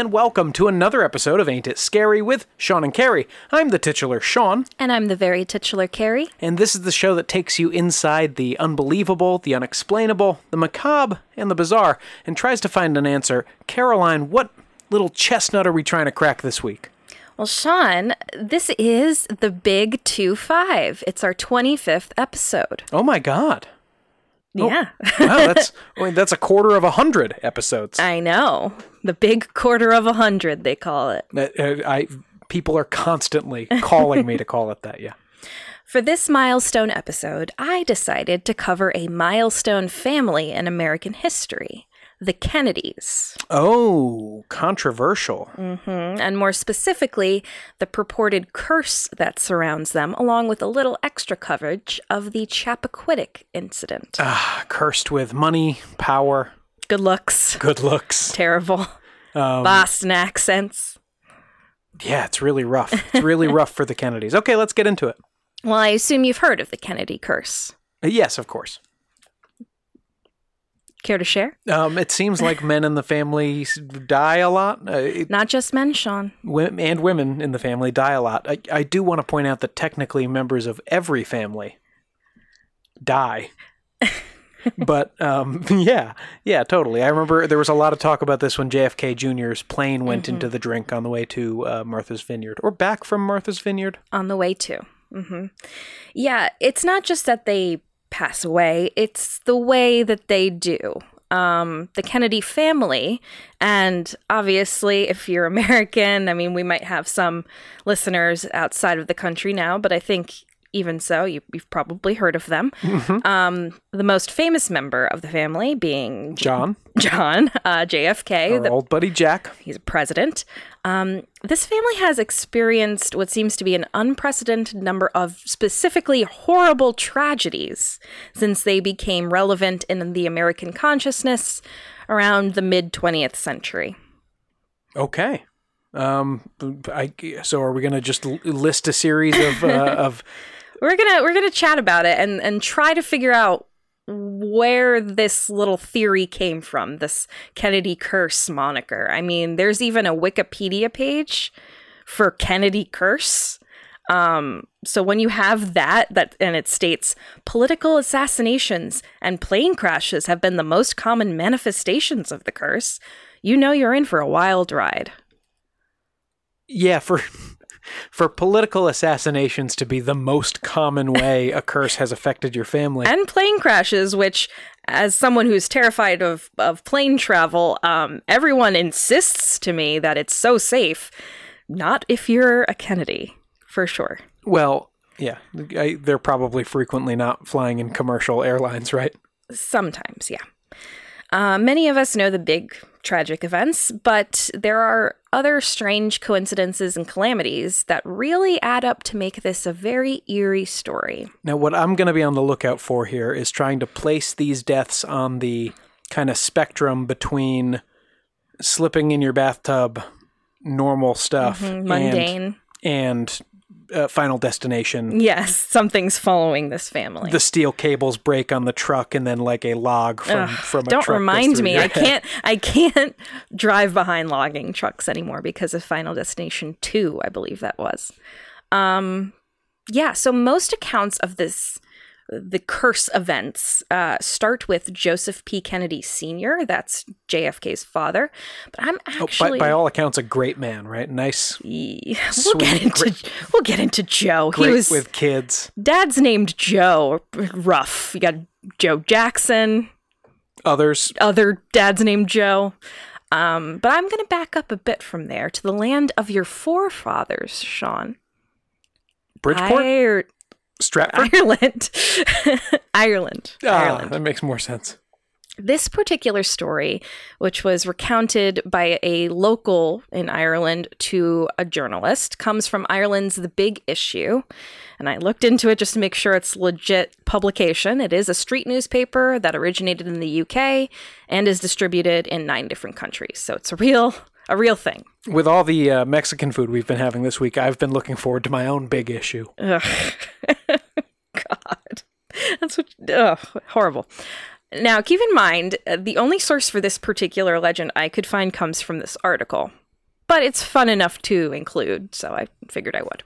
And welcome to another episode of Ain't It Scary with Sean and Carrie. I'm the titular Sean, And I'm the very titular Carrie. and this is the show that takes you inside the unbelievable, the unexplainable, the macabre, and the bizarre, and tries to find an answer. Caroline, what little chestnut are we trying to crack this week? Well, Sean, this is the Big 2 5. It's our 25th episode. Oh my god. Yeah, Wow, that's wait, that's a quarter of a hundred episodes. I know. The big quarter of a hundred, they call it. Uh, uh, I people are constantly calling me to call it that. Yeah. For this milestone episode, I decided to cover a milestone family in American history the Kennedys. Oh, controversial. Mm, And more specifically, the purported curse that surrounds them, along with a little extra coverage of the Chappaquiddick incident. Ah, cursed with money, power, Good looks. good looks. Terrible. Boston accents. Yeah, it's really rough. It's really rough for the Kennedys. Okay, let's get into it. Well, I assume you've heard of the Kennedy curse. Uh, Yes, of course. Care to share? Um, it seems like men in the family die a lot, uh, it, Not just men, Sean. and women in the family die a lot. I, I do want to point out that technically members of every family die. but um, yeah, yeah, totally. I remember there was a lot of talk about this when JFK Jr.'s plane went into the drink on the way to uh, Martha's Vineyard or back from Martha's Vineyard. On the way to. hmm Yeah, it's not just that they pass away, it's the way that they do. Um, the Kennedy family, and obviously, if you're American, I mean, we might have some listeners outside of the country now, but I think even so, you, you've probably heard of them. Um, the most famous member of the family being John, John uh, JFK, our the old buddy Jack. he's a president. Um, this family has experienced what seems to be an unprecedented number of specifically horrible tragedies since they became relevant in the American consciousness around the mid 20th century. Okay. Um, I, so are we going to just list a series of uh, of We're gonna we're gonna chat about it and and try to figure out where this little theory came from, this Kennedy curse moniker. I mean, there's even a Wikipedia page for Kennedy curse. Um, so when you have that, that and it states political assassinations and plane crashes have been the most common manifestations of the curse, you know you're in for a wild ride. yeah for for political assassinations to be the most common way a curse has affected your family. and plane crashes, which, as someone who's terrified of, of plane travel, um, everyone insists to me that it's so safe. Not if you're a Kennedy, for sure. well, yeah, I, they're probably frequently not flying in commercial airlines, right? Sometimes, yeah. Uh, many of us know the big tragic events, but there are other strange coincidences and calamities that really add up to make this a very eerie story. Now, what I'm going to be on the lookout for here is trying to place these deaths on the kind of spectrum between slipping in your bathtub, normal stuff, mm-hmm, and- Mundane. and, uh, Final Destination. Yes, something's following this family. The steel cables break on the truck, and then like a log from from a Don't truck remind me. I can't. I can't drive behind logging trucks anymore because of Final Destination Two. I believe that was. Um, yeah. So most accounts of this, the curse events, uh, start with Joseph P. Kennedy Sr. That's JFK's father. But I'm Oh, by, actually. by all accounts, a great man, right? Nice, Yeah, we'll get into great- we'll get into Joe. great he was with kids. dad's named Joe. Rough. You got Joe Jackson. Others, other dad's named Joe. Um, but I'm going to back up a bit from there to the land of your forefathers, Sean. Bridgeport, Ir- Stratford. Ireland. Ireland. Ah, Ireland. that makes more sense. This particular story, which was recounted by a local in Ireland to a journalist, comes from Ireland's The Big Issue. And I looked into it just to make sure it's legit publication. It is a street newspaper that originated in the UK and is distributed in nine different countries. So it's a real a real thing. With all the uh, Mexican food we've been having this week, I've been looking forward to my own big issue. Ugh. God. That's what ugh, horrible. Now, keep in mind, uh, the only source for this particular legend I could find comes from this article, but it's fun enough to include, so I figured I would.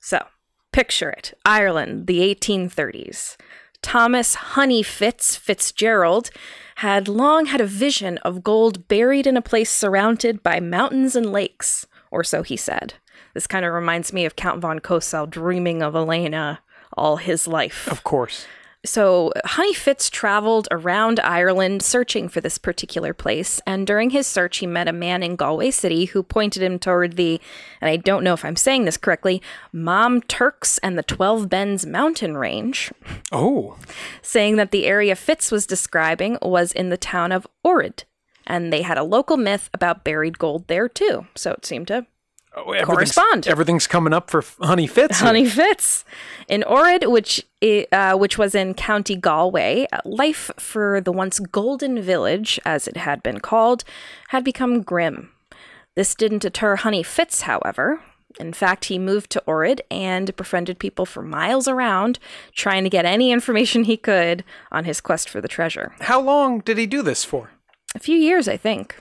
So, picture it Ireland, the 1830s. Thomas Honey Fitz Fitzgerald had long had a vision of gold buried in a place surrounded by mountains and lakes, or so he said. This kind of reminds me of Count von Cosel dreaming of Elena all his life. Of course. So, Honey Fitz traveled around Ireland searching for this particular place, and during his search, he met a man in Galway City who pointed him toward the, and I don't know if I'm saying this correctly, Maum Turks and the Twelve Bens mountain range, Oh, saying that the area Fitz was describing was in the town of Orid, and they had a local myth about buried gold there too. So it seemed to Oh, everything's- Correspond. Everything's coming up for Honey Fitz. here. Honey Fitz. In Orid, which uh, which was in County Galway, uh, life for the once golden village, as it had been called, had become grim. This didn't deter Honey Fitz, however. In fact, he moved to Orid and befriended people for miles around, trying to get any information he could on his quest for the treasure. How long did he do this for? A few years, I think.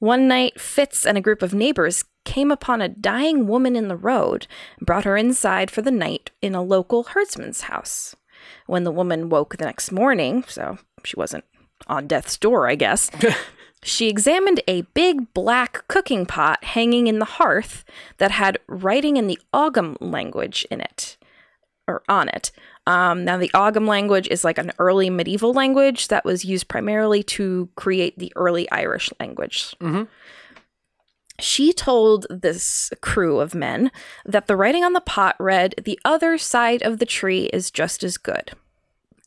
One night, Fitz and a group of neighbors came upon a dying woman in the road and brought her inside for the night in a local herdsman's house. When the woman woke the next morning, so she wasn't on death's door, I guess, she examined a big black cooking pot hanging in the hearth that had writing in the Ogham language in it, or on it. Um, now, the Ogham language is like an early medieval language that was used primarily to create the early Irish language. She told this crew of men that the writing on the pot read, The other side of the tree is just as good.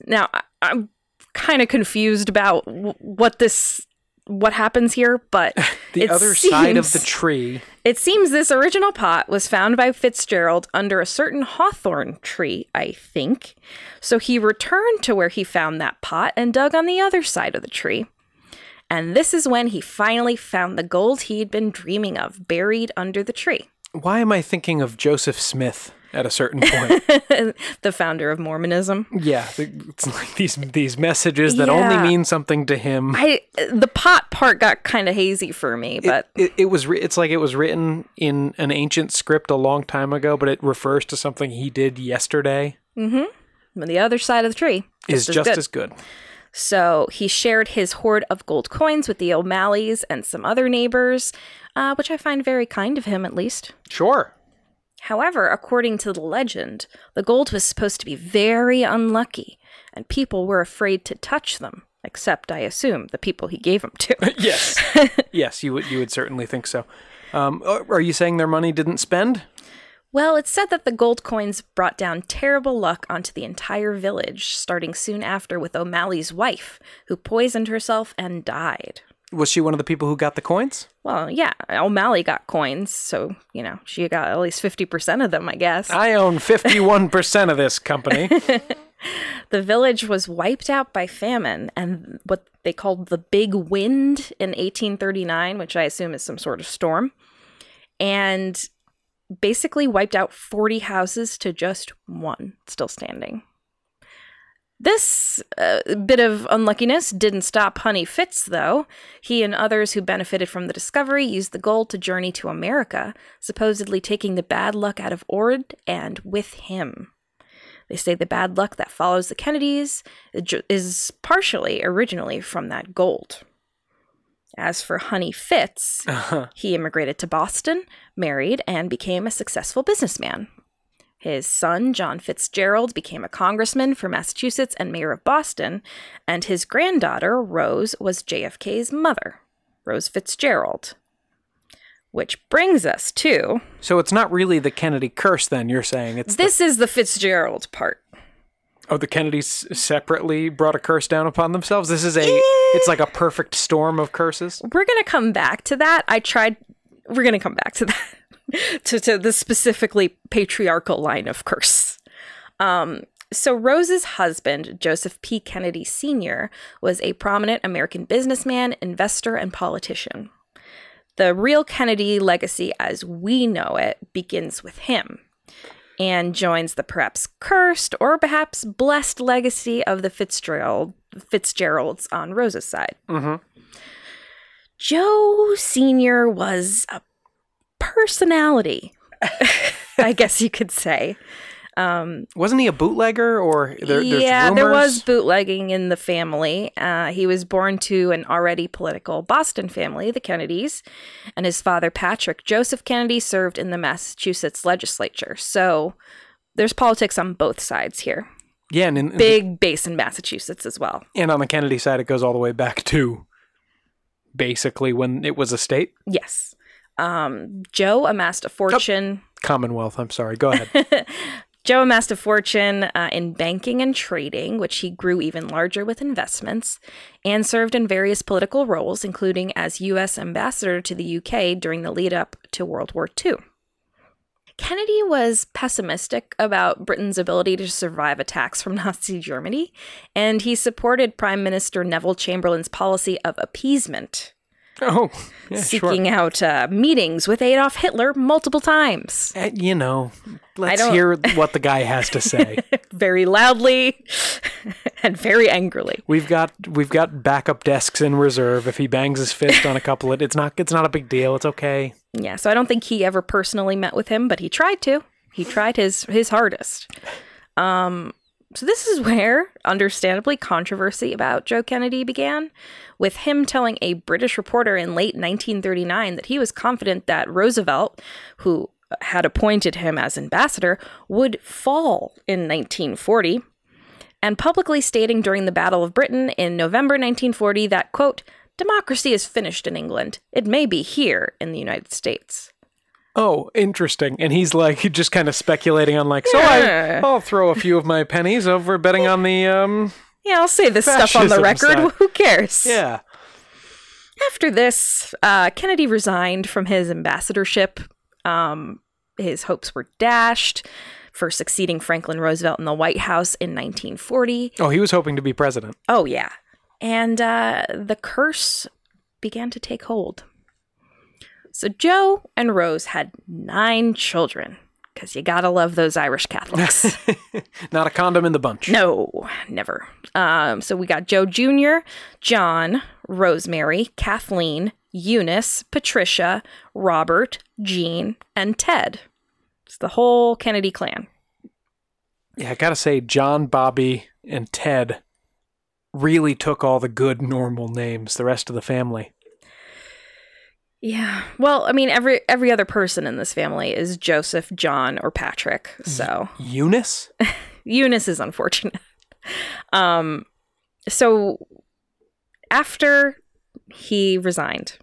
Now, I'm kind of confused about w- what this. What happens here, but The other side of the tree. it seems this original pot was found by Fitzgerald under a certain hawthorn tree, I think. So he returned to where he found that pot and dug on the other side of the tree. And this is when he finally found the gold he'd been dreaming of buried under the tree. Why am I thinking of Joseph Smith at a certain point? the founder of Mormonism. yeah, it's like these these messages that only mean something to him. I the pot part got kind of hazy for me, but it, it was ri- it's like it was written in an ancient script a long time ago, but it refers to something he did yesterday. Mm-hmm. On the other side of the tree Is as just good. as good. So he shared his hoard of gold coins with the O'Malleys and some other neighbors, uh, which I find very kind of him, at least. Sure. However, according to the legend, the gold was supposed to be very unlucky, and people were afraid to touch them, except, I assume, the people he gave them to. Yes. yes, you would you would certainly think so. Um, are are you saying their money didn't spend? well, it's said that the gold coins brought down terrible luck onto the entire village, starting soon after with O'Malley's wife, who poisoned herself and died. Was she one of the people who got the coins? Well, yeah, O'Malley got coins, so, you know, she got at least 50% of them, I guess. I own 51% of this company. the village was wiped out by famine and what they called the Big Wind in 1839, which I assume is some sort of storm, and basically wiped out 40 houses to just one still standing. This uh, bit of unluckiness didn't stop Honey Fitz, though. He and others who benefited from the discovery used the gold to journey to America, supposedly taking the bad luck out of Ord and with him. They say the bad luck that follows the Kennedys is partially originally from that gold. As for Honey Fitz, he immigrated to Boston, married, and became a successful businessman. His son, John Fitzgerald, became a congressman for Massachusetts and mayor of Boston, and his granddaughter, Rose, was JFK's mother, Rose Fitzgerald. Which brings us to so it's not really the Kennedy curse then, you're saying. It's this is the Fitzgerald part. Oh, the Kennedys separately brought a curse down upon themselves. This is a it's like a perfect storm of curses. we're gonna come back to that. I tried. We're gonna come back to that. to to the specifically patriarchal line of curse. Um. So Rose's husband, Joseph P. Kennedy Sr., was a prominent American businessman, investor, and politician. The real Kennedy legacy as we know it begins with him and joins the perhaps cursed or perhaps blessed legacy of the Fitzgerald Fitzgeralds on Rose's side. Mhm. Joe Sr. was a personality, I guess you could say. Um, Wasn't he a bootlegger or there, there's yeah, there was bootlegging in the family. Uh, he was born to an already political Boston family, the Kennedys, and his father, Patrick Joseph Kennedy, served in the Massachusetts legislature. So there's politics on both sides here. Yeah, and, in, Big base in Massachusetts as well. and on the Kennedy side, it goes all the way back to basically when it was a state. Yes. Um, Joe amassed a fortune. Commonwealth, I'm sorry. Go ahead. Joe amassed a fortune uh, in banking and trading, which he grew even larger with investments, and served in various political roles, including as U.S. ambassador to the UK during the lead up to World War II. Kennedy was pessimistic about Britain's ability to survive attacks from Nazi Germany, and he supported Prime Minister Neville Chamberlain's policy of appeasement, oh, yeah, sure. seeking out uh, meetings with Adolf Hitler multiple times. Uh, you know, let's hear what the guy has to say. very loudly and very angrily. we've got we've got backup desks in reserve. If he bangs his fist on a couple of, it's not it's not a big deal. It's okay. Yeah, so I don't think he ever personally met with him, but he tried to. He tried his his hardest. Um so this is where understandably controversy about Joe Kennedy began with him telling a British reporter in late 1939 that he was confident that Roosevelt, who had appointed him as ambassador, would fall in 1940 and publicly stating during the Battle of Britain in November 1940 that, quote, democracy is finished in England. It may be here in the United States. Oh, interesting. And he's like just kind of speculating on like, so Yeah. I, I'll throw a few of my pennies over betting on the um. Yeah, I'll say this stuff on the record. side. Who cares? Yeah. After this, uh, Kennedy resigned from his ambassadorship. Um, his hopes were dashed for succeeding Franklin Roosevelt in the White House in 1940. Oh, he was hoping to be president. Oh, yeah. And uh, the curse began to take hold. So Joe and Rose had nine children, because you gotta love those Irish Catholics. Not a condom in the bunch. no, never. Um, so we got Joe Jr., John, Rosemary, Kathleen, Eunice, Patricia, Robert, Jean, and Ted. It's the whole Kennedy clan. Yeah, I gotta say, John, Bobby, and Ted really took all the good normal names. The rest of the family. Yeah. Well, I mean, every every other person in this family is Joseph, John, or Patrick. So Eunice. Eunice is unfortunate. Um, so after he resigned,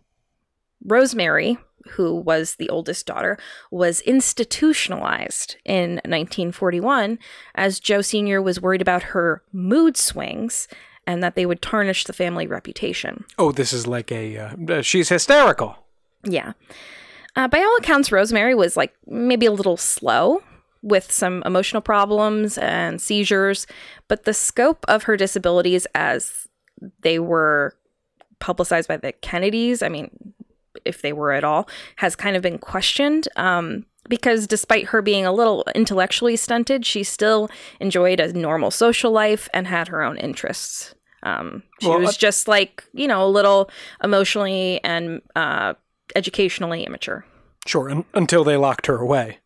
Rosemary, who was the oldest daughter, was institutionalized in 1941 as Joe Sr. was worried about her mood swings and that they would tarnish the family reputation. Oh, this is like a. Uh, uh, she's hysterical. Yeah. Uh, by all accounts, Rosemary was like maybe a little slow with some emotional problems and seizures, but the scope of her disabilities as they were publicized by the Kennedys, I mean, if they were at all, has kind of been questioned. Um, because despite her being a little intellectually stunted, she still enjoyed a normal social life and had her own interests. Um, she Well, was uh, just like, you know, a little emotionally and uh, educationally immature. Sure, un- until they locked her away.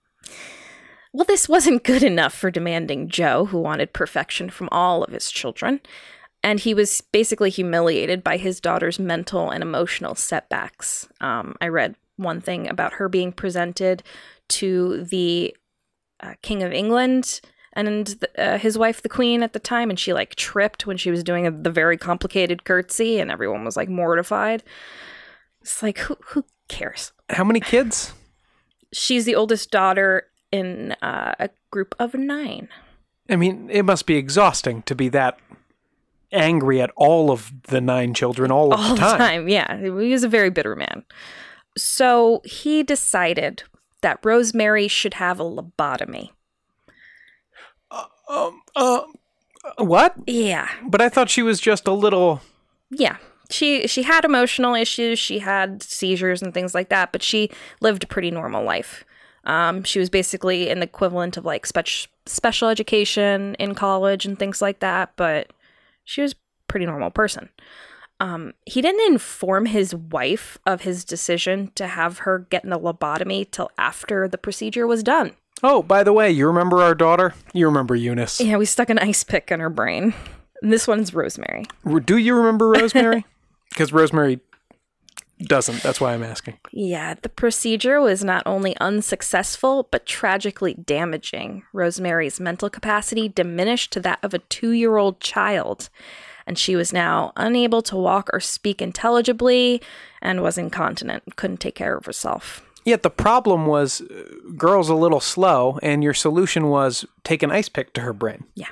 Well, this wasn't good enough for demanding Joe, who wanted perfection from all of his children. And he was basically humiliated by his daughter's mental and emotional setbacks. Um, I read one thing about her being presented to the uh, King of England and uh, his wife, the Queen, at the time, and she like tripped when she was doing a, the very complicated curtsy, and everyone was like mortified. It's like, who, who cares? How many kids? She's the oldest daughter in uh, a group of nine. I mean, it must be exhausting to be that angry at all of the nine children all of all the time. the time. Yeah, he was a very bitter man. So he decided that Rosemary should have a lobotomy. Um, uh, what? Yeah, But I thought she was just a little. yeah. She she had emotional issues. She had seizures and things like that, but she lived a pretty normal life. Um, she was basically an equivalent of like spec- special education in college and things like that. But she was pretty normal person. Um, he didn't inform his wife of his decision to have her get a lobotomy till after the procedure was done. Oh, by the way, you remember our daughter? You remember Eunice. Yeah, we stuck an ice pick in her brain. And this one's Rosemary. Do you remember Rosemary? Because Rosemary doesn't. That's why I'm asking. Yeah, the procedure was not only unsuccessful, but tragically damaging. Rosemary's mental capacity diminished to that of a two year old child, and she was now unable to walk or speak intelligibly and was incontinent, couldn't take care of herself. Yet the problem was, uh, girl's a little slow, and your solution was take an ice pick to her brain. Yeah.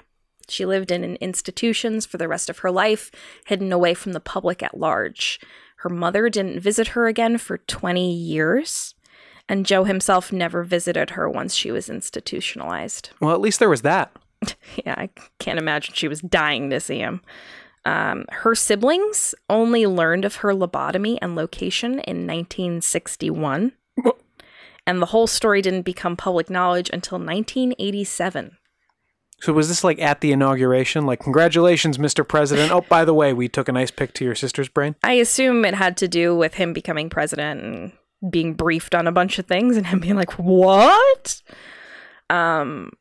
She lived in institutions for the rest of her life, hidden away from the public at large. Her mother didn't visit her again for 20 years, and Joe himself never visited her once she was institutionalized. Well, at least there was that. Yeah, I can't imagine she was dying to see him. Um, her siblings only learned of her lobotomy and location in 1961, and the whole story didn't become public knowledge until 1987. So was this like at the inauguration? Like, congratulations, Mr. President. Oh, by the way, we took a nice pic to your sister's brain. I assume it had to do with him becoming president and being briefed on a bunch of things and him being like, "What?" Um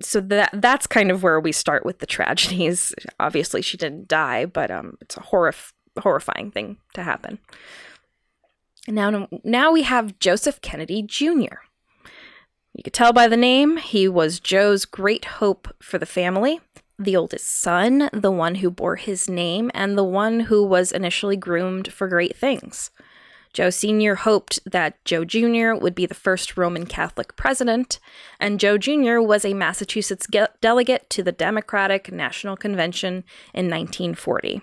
so that that's kind of where we start with the tragedies. Obviously, she didn't die, but um it's a horrif- horrifying thing to happen. Now now we have Joseph Kennedy Jr. You could tell by the name, he was Joe's great hope for the family the oldest son, the one who bore his name, and the one who was initially groomed for great things. Joe Sr. hoped that Joe Jr. would be the first Roman Catholic president, and Joe Jr. was a Massachusetts ge- delegate to the Democratic National Convention in 1940.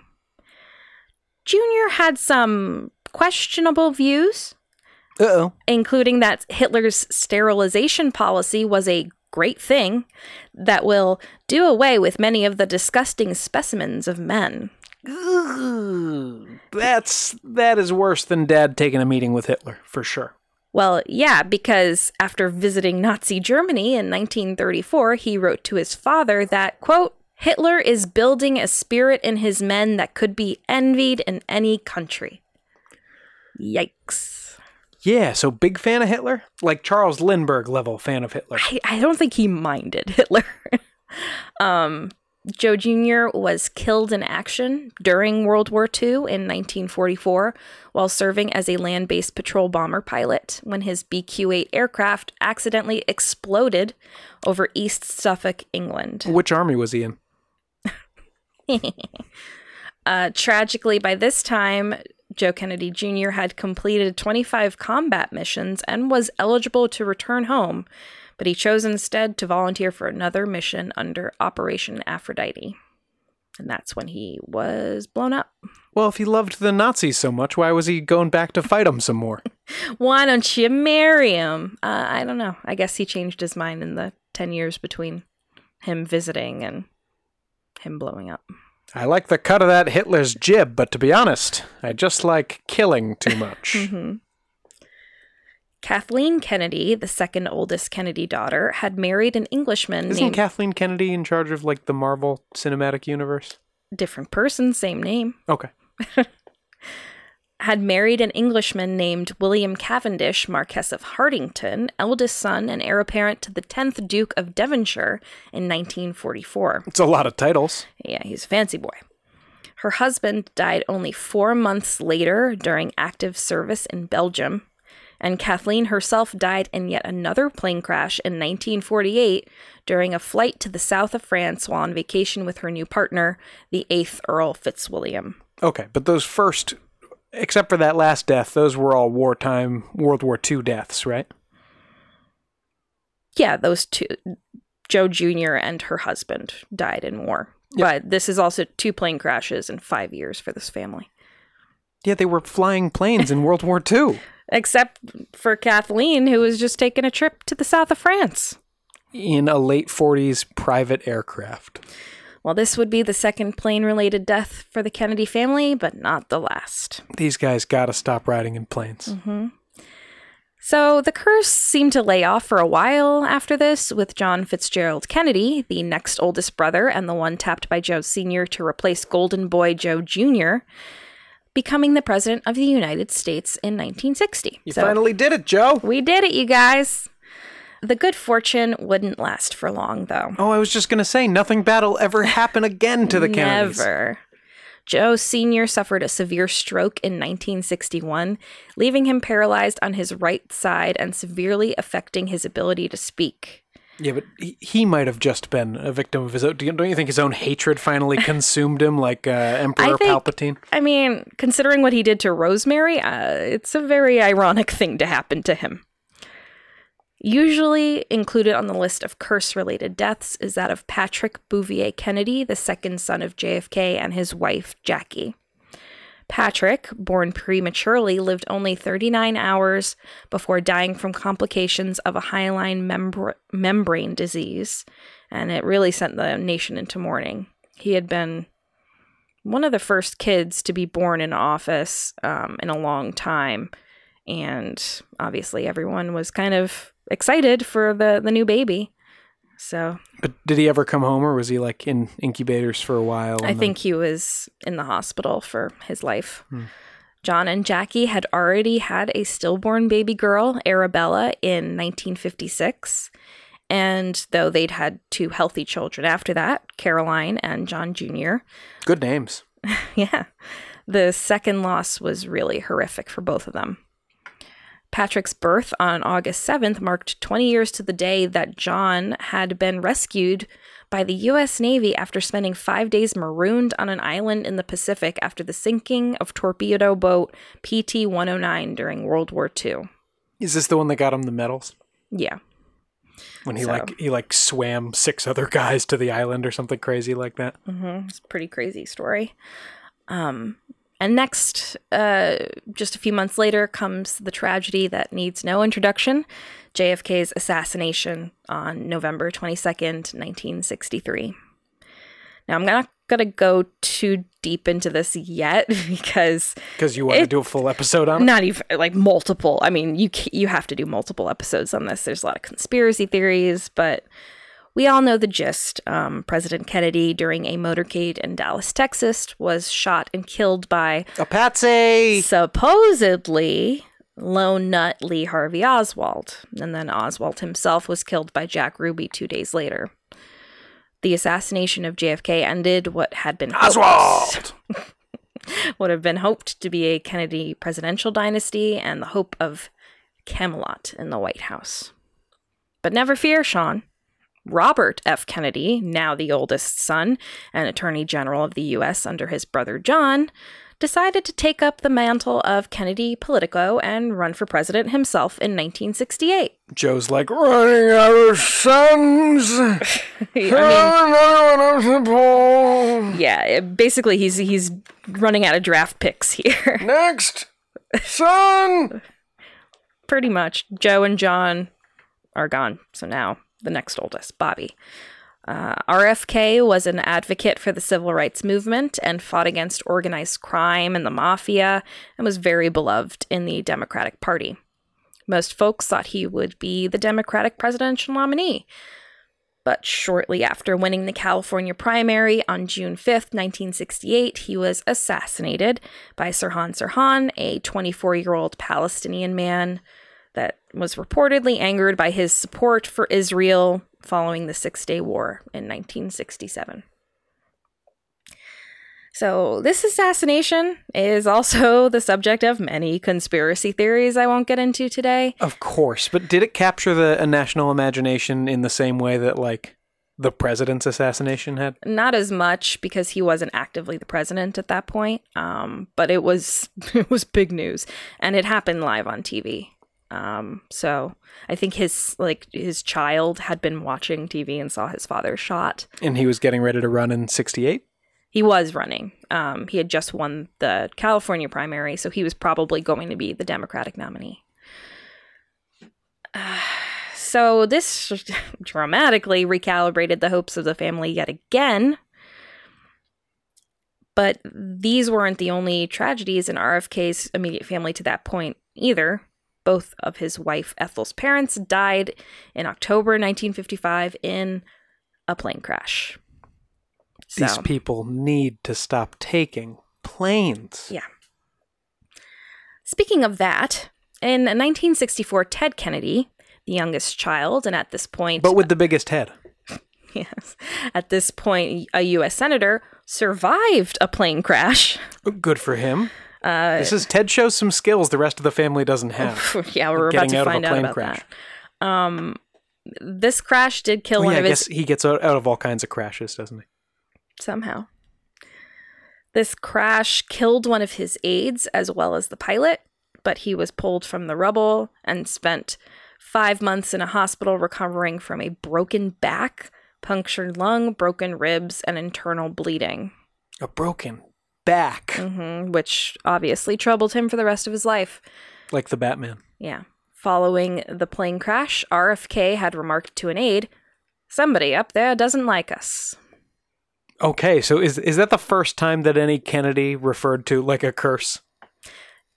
Jr. had some questionable views, Uh oh. including that Hitler's sterilization policy was a great thing that will do away with many of the disgusting specimens of men. That's that is worse than Dad taking a meeting with Hitler for sure. Well, yeah, because after visiting Nazi Germany in 1934, he wrote to his father that, quote, Hitler is building a spirit in his men that could be envied in any country. Yikes. Yeah, so big fan of Hitler, like Charles Lindbergh level fan of Hitler. I, I don't think he minded Hitler. um, Joe Jr. was killed in action during World War II in 1944 while serving as a land based patrol bomber pilot when his BQ 8 aircraft accidentally exploded over East Suffolk, England. Which army was he in? Uh, tragically, by this time, Joe Kennedy Jr. had completed 25 combat missions and was eligible to return home, but he chose instead to volunteer for another mission under Operation Aphrodite. And that's when he was blown up. Well, if he loved the Nazis so much, why was he going back to fight them some more? Why don't you marry him? Uh, I don't know. I guess he changed his mind in the 10 years between him visiting and him blowing up. I like the cut of that Hitler's jib, but to be honest, I just like killing too much. Mm-hmm. Kathleen Kennedy, the second oldest Kennedy daughter, had married an Englishman Isn't named Kathleen Kennedy in charge of like the Marvel Cinematic Universe? different person, same name. Okay. Had married an Englishman named William Cavendish, Marquess of Hartington, eldest son and heir apparent to the 10th Duke of Devonshire in 1944. It's a lot of titles. Yeah, he's a fancy boy. Her husband died only four months later during active service in Belgium, and Kathleen herself died in yet another plane crash in 1948 during a flight to the south of France while on vacation with her new partner, the 8th Earl Fitzwilliam. Okay, but those first, except for that last death, those were all wartime World War II deaths, right? Yeah, those two, Joe Jr. and her husband, died in war. But this is also two plane crashes in five years for this family. Yeah, they were flying planes in World War II. Except for Kathleen, who was just taking a trip to the south of France. in a late 40s private aircraft. Well, this would be the second plane related death for the Kennedy family, but not the last. These guys gotta stop riding in planes. Mm-hmm. So the curse seemed to lay off for a while after this, with John Fitzgerald Kennedy, the next oldest brother and the one tapped by Joe Sr. to replace Golden Boy Joe Jr., becoming the President of the United States in 1960. You So- finally did it, Joe. we did it, you guys. The good fortune wouldn't last for long, though. Oh, I was just gonna say nothing bad will ever happen again to the Kennedys. Never. Joe Sr. suffered a severe stroke in 1961, leaving him paralyzed on his right side and severely affecting his ability to speak. Yeah, but he, he might have just been a victim of his own. Don't you think his own hatred finally consumed him, like uh, Emperor think- Palpatine? I mean, considering what he did to Rosemary, uh, it's a very ironic thing to happen to him. Usually included on the list of curse related deaths is that of Patrick Bouvier Kennedy, the second son of JFK, and his wife, Jackie. Patrick, born prematurely, lived only 39 hours before dying from complications of a hyaline membra- membrane disease, and it really sent the nation into mourning. He had been one of the first kids to be born in office um, in a long time. And obviously, everyone was kind of excited for the, the new baby. So But did he ever come home, or was he like in incubators for a while? I and then- think he was in the hospital for his life. Hmm. John and Jackie had already had a stillborn baby girl, Arabella, in 1956. And though they'd had two healthy children after that, Caroline and John Jr., good names. Yeah. The second loss was really horrific for both of them. Patrick's birth on August 7th marked 20 years to the day that John had been rescued by the U.S. Navy after spending five days marooned on an island in the Pacific after the sinking of torpedo boat PT 109 during World War II. Is this the one that got him the medals? Yeah. When he So- like he like swam six other guys to the island or something crazy like that. Mm-hmm. It's a pretty crazy story. Um, and next, uh, just a few months later, comes the tragedy that needs no introduction JFK's assassination on November 22nd, 1963. Now, I'm not going to go too deep into this yet because Because you want to do a full episode on it. not even like multiple. I mean, you you have to do multiple episodes on this. There's a lot of conspiracy theories, but we all know the gist. Um, President Kennedy, during a motorcade in Dallas, Texas, was shot and killed by A patsy. supposedly lone nut Lee Harvey Oswald, and then Oswald himself was killed by Jack Ruby two days later. The assassination of JFK ended what had been Oswald. would have been hoped to be a Kennedy presidential dynasty and the hope of Camelot in the White House. But never fear, Sean. Robert F. Kennedy, now the oldest son and Attorney General of the U.S. under his brother John, decided to take up the mantle of Kennedy Politico and run for president himself in 1968. Joe's like running out of sons. I mean, yeah, basically he's he's running out of draft picks here. Next, son. pretty much Joe and John are gone. So now the next oldest, Bobby. Uh, RFK was an advocate for the civil rights movement and fought against organized crime and the mafia and was very beloved in the Democratic Party. Most folks thought he would be the Democratic presidential nominee. But shortly after winning the California primary on June 5th, 1968, he was assassinated by Sirhan Sirhan, a 24 year old Palestinian man that was reportedly angered by his support for Israel following the Six Day War in 1967. So, this assassination is also the subject of many conspiracy theories I won't get into today. Of course, but did it capture the national imagination in the same way that like the president's assassination had? Not as much because he wasn't actively the president at that point, um, but it was it was big news, and it happened live on TV. Um, so I think his like his child had been watching TV and saw his father shot. And he was getting ready to run in '68. He was running. Um, he had just won the California primary, so he was probably going to be the Democratic nominee. Uh, so this dramatically recalibrated the hopes of the family yet again. But these weren't the only tragedies in RFK's immediate family to that point either. Both of his wife Ethel's parents died in October 1955 in a plane crash. These people need to stop taking planes. Yeah. Speaking of that, in 1964, Ted Kennedy, the youngest child, and at this point, But with the biggest head. yes, at this point, a U.S. senator survived a plane crash. Good for him. Uh, this is Ted shows some skills the rest of the family doesn't have. yeah, we're about to out find out about crash. that. Um, this crash did kill Oh, one yeah, I of his guess he gets out, out of all kinds of crashes, doesn't he? somehow. This crash killed one of his aides as well as the pilot, but he was pulled from the rubble and spent five months in a hospital recovering from a broken back, punctured lung, broken ribs, and internal bleeding, A broken back, hmm which obviously troubled him for the rest of his life. like the Batman. Yeah. Following the plane crash, RFK had remarked to an aide, Somebody up there doesn't like us. Okay, so is is that the first time that any Kennedy referred to like a curse?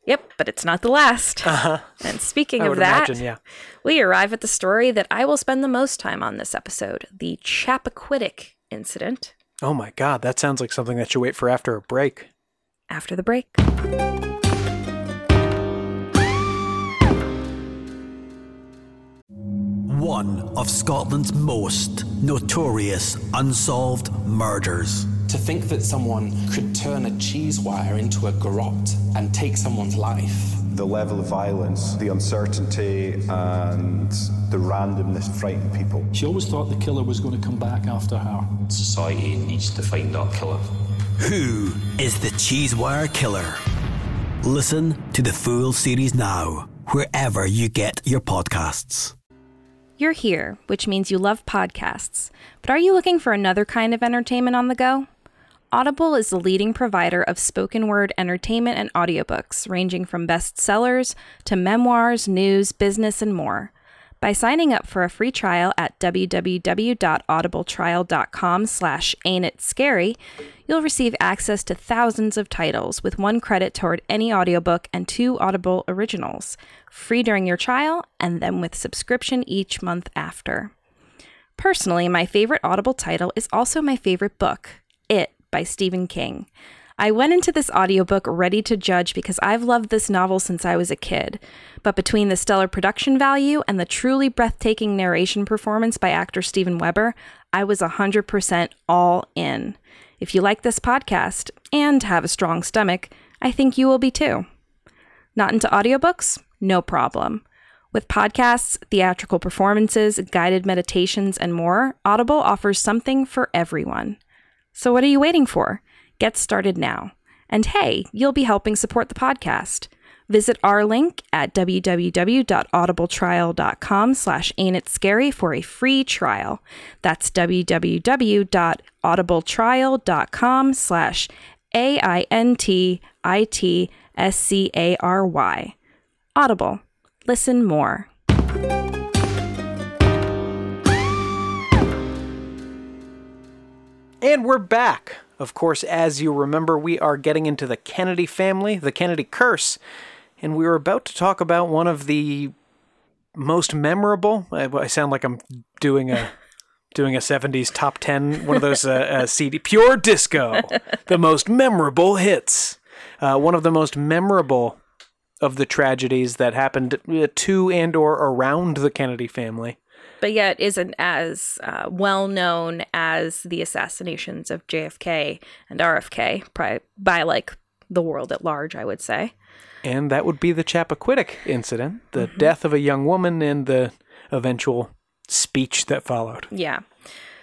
Yep, but it's not the last. Uh-huh. And speaking of that, imagine, yeah. we arrive at the story that I will spend the most time on this episode the Chappaquiddick incident Oh my god, that sounds like something that you wait for after a break. after the break. One of Scotland's most notorious unsolved murders. To think that someone could turn a cheese wire into a garrote and take someone's life. The level of violence, the uncertainty, and the randomness frightened people. She always thought the killer was going to come back after her. Society needs to find that killer. Who is the Cheesewire Killer? Listen to the full series now, wherever you get your podcasts. You're here, which means you love podcasts. But are you looking for another kind of entertainment on the go? Audible is the leading provider of spoken word entertainment and audiobooks, ranging from bestsellers to memoirs, news, business, and more. By signing up for a free trial at www.audibletrial.com slash ain't it scary, you'll receive access to thousands of titles with one credit toward any audiobook and two Audible originals, free during your trial and then with subscription each month after. Personally, my favorite Audible title is also my favorite book, It by Stephen King. I went into this audiobook ready to judge because I've loved this novel since I was a kid. But between the stellar production value and the truly breathtaking narration performance by actor Steven Weber, I was 100% all in. If you like this podcast and have a strong stomach, I think you will be too. Not into audiobooks? No problem. With podcasts, theatrical performances, guided meditations, and more, Audible offers something for everyone. So what are you waiting for? Get started now. And hey, you'll be helping support the podcast. Visit our link at www.audibletrial.com slash ain't it scary for a free trial. That's www.audibletrial.com slash A-I-N-T-I-T-S-C-A-R-Y. Audible. Listen more. And we're back. Of course, as you remember, we are getting into the Kennedy family, the Kennedy curse, and we were about to talk about one of the most memorable. I, sound like I'm doing a doing a 70s top 10 one of those uh, uh, CD pure disco, the most memorable hits. Uh, one of the most memorable of the tragedies that happened uh, to and or around the Kennedy family. But yet isn't as uh, well known as the assassinations of JFK and RFK by, by like the world at large, I would say. And that would be the Chappaquiddick incident, the death of a young woman and the eventual speech that followed. Yeah.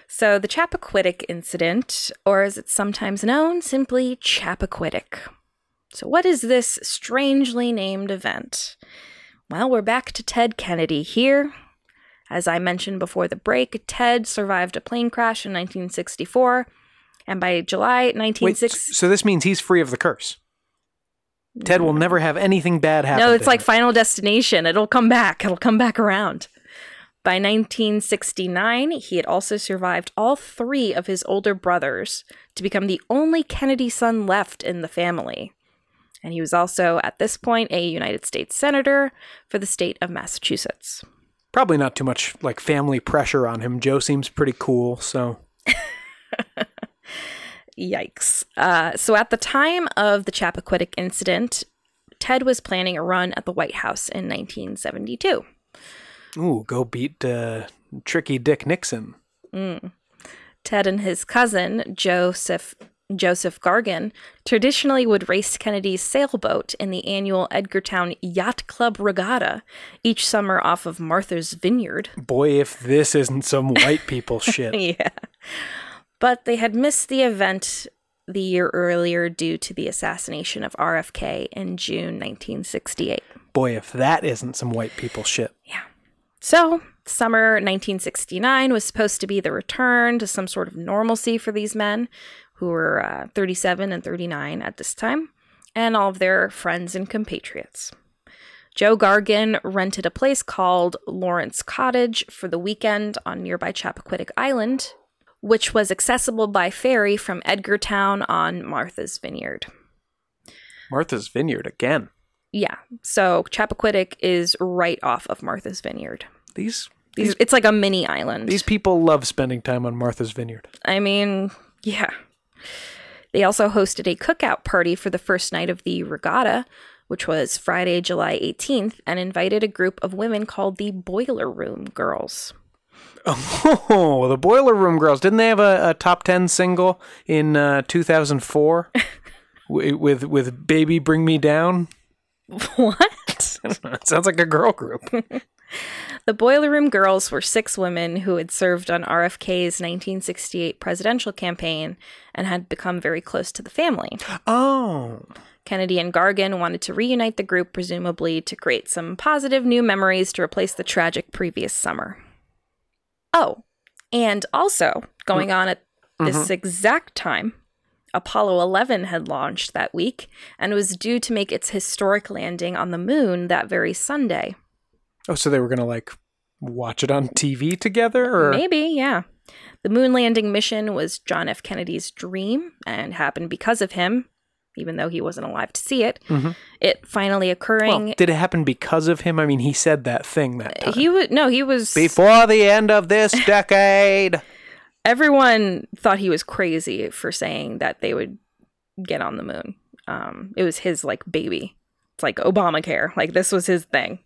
So the Chappaquiddick incident, or as it's sometimes known, simply Chappaquiddick. So, what is this strangely named event? Well, we're back to Ted Kennedy here. As I mentioned before the break, Ted survived a plane crash in 1964, and by July Wait, 1960, so this means he's free of the curse. Ted will never have anything bad happen. No, it's like him. Final Destination. It'll come back. It'll come back around. By 1969, he had also survived all three of his older brothers to become the only Kennedy son left in the family. And he was also, at this point, a United States Senator for the state of Massachusetts. Probably not too much like family pressure on him. Joe seems pretty cool, so Yikes. Uh, so at the time of the Chappaquiddick incident, Ted was planning a run at the White House in 1972. ooh, go beat uh, tricky Dick Nixon. Ted and his cousin, Joseph Joseph Gargan, traditionally would race Kennedy's sailboat in the annual Edgartown Yacht Club Regatta each summer off of Martha's Vineyard. Boy, if this isn't some white people shit. yeah. But they had missed the event the year earlier due to the assassination of RFK in June 1968. Boy, if that isn't some white people shit. Yeah. So, summer 1969 was supposed to be the return to some sort of normalcy for these men, who were uh, 37 and 39 at this time, and all of their friends and compatriots. Joe Gargan rented a place called Lawrence Cottage for the weekend on nearby Chappaquiddick Island, which was accessible by ferry from Edgartown on Martha's Vineyard. Martha's Vineyard again. Yeah, so Chappaquiddick is right off of Martha's Vineyard. These These, it's like a mini island. these people love spending time on Martha's Vineyard. I mean, yeah. They also hosted a cookout party for the first night of the regatta, which was Friday, July 18th, and invited a group of women called the Boiler Room Girls. Oh, the Boiler Room Girls. Didn't they have a, a top 10 single in uh, 2004 Wi- with with Baby Bring Me Down? What? Sounds like a girl group. The Boiler Room Girls were six women who had served on RFK's 1968 presidential campaign and had become very close to the family. Oh. Kennedy and Gargan wanted to reunite the group, presumably to create some positive new memories to replace the tragic previous summer. Oh, and also going mm. on at this mm-hmm. exact time, Apollo 11 had launched that week and was due to make its historic landing on the moon that very Sunday. Oh, so they were going to like watch it on TV together or Maybe, yeah. The moon landing mission was John F. Kennedy's dream and happened because of him, even though he wasn't alive to see it. It finally occurring. Well, did it happen because of him? I mean, he said that thing that time. he was no, he was Before the end of this decade. everyone thought he was crazy for saying that they would get on the moon. Um, it was his like baby. It's like Obamacare. Like this was his thing.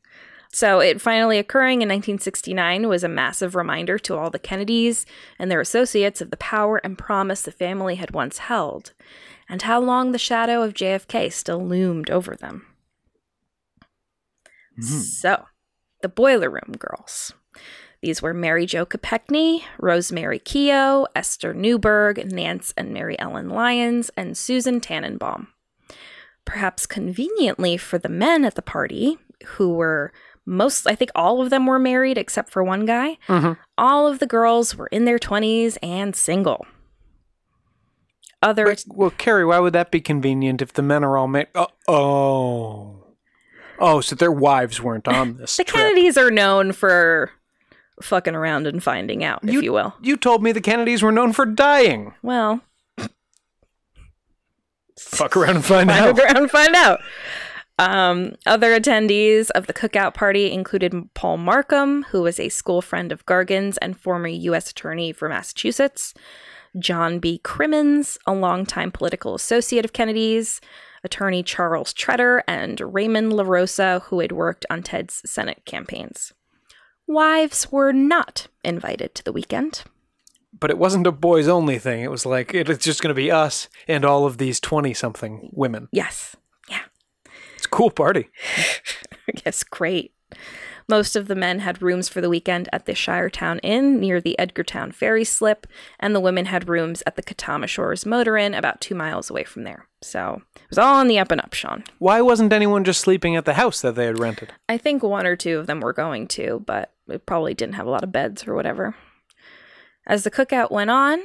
So it finally occurring in 1969 was a massive reminder to all the Kennedys and their associates of the power and promise the family had once held, and how long the shadow of JFK still loomed over them. Mm-hmm. So, the Boiler Room Girls. These were Mary Jo Kopechne, Rosemary Keough, Esther Newberg, Nance and Mary Ellen Lyons, and Susan Tannenbaum. Perhaps conveniently for the men at the party, who were most, I think all of them were married except for one guy, mm-hmm. all of the girls were in their 20s and single. Other well, Carrie, why would that be convenient if the men are all married? Oh, uh, oh, oh, so their wives weren't on this the trip. Kennedys are known for fucking around and finding out, if you will. You told me the Kennedys were known for dying. Well, Fuck around and find find out. around and find out. Um, other attendees of the cookout party included Paul Markham, who was a school friend of Gargan's and former U.S. Attorney for Massachusetts, John B. Crimmins, a longtime political associate of Kennedy's, attorney Charles Tretter, and Raymond LaRosa, who had worked on Ted's Senate campaigns. Wives were not invited to the weekend. But it wasn't a boys only thing. It was like it's just going to be us and all of these twenty something women. Yes. It's a cool party. yes, great. Most of the men had rooms for the weekend at the Shiretown Inn near the Edgartown ferry slip, and the women had rooms at the Katama Shores Motor Inn about two miles away from there. So it was all on the up and up, Sean. Why wasn't anyone just sleeping at the house that they had rented? I think one or two of them were going to, but it probably didn't have a lot of beds or whatever. As the cookout went on,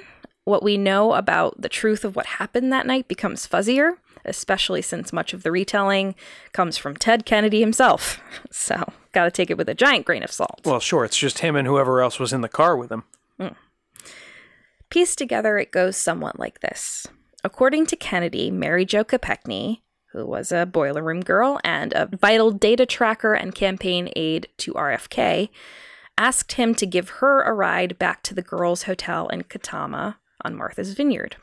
what we know about the truth of what happened that night becomes fuzzier, especially since much of the retelling comes from Ted Kennedy himself. So, gotta take it with a giant grain of salt. Well, sure, it's just him and whoever else was in the car with him. Hmm. Pieced together, it goes somewhat like this. According to Kennedy, Mary Jo Kopechne, who was a boiler room girl and a vital data tracker and campaign aide to RFK, asked him to give her a ride back to the girls' hotel in Katama on Martha's Vineyard.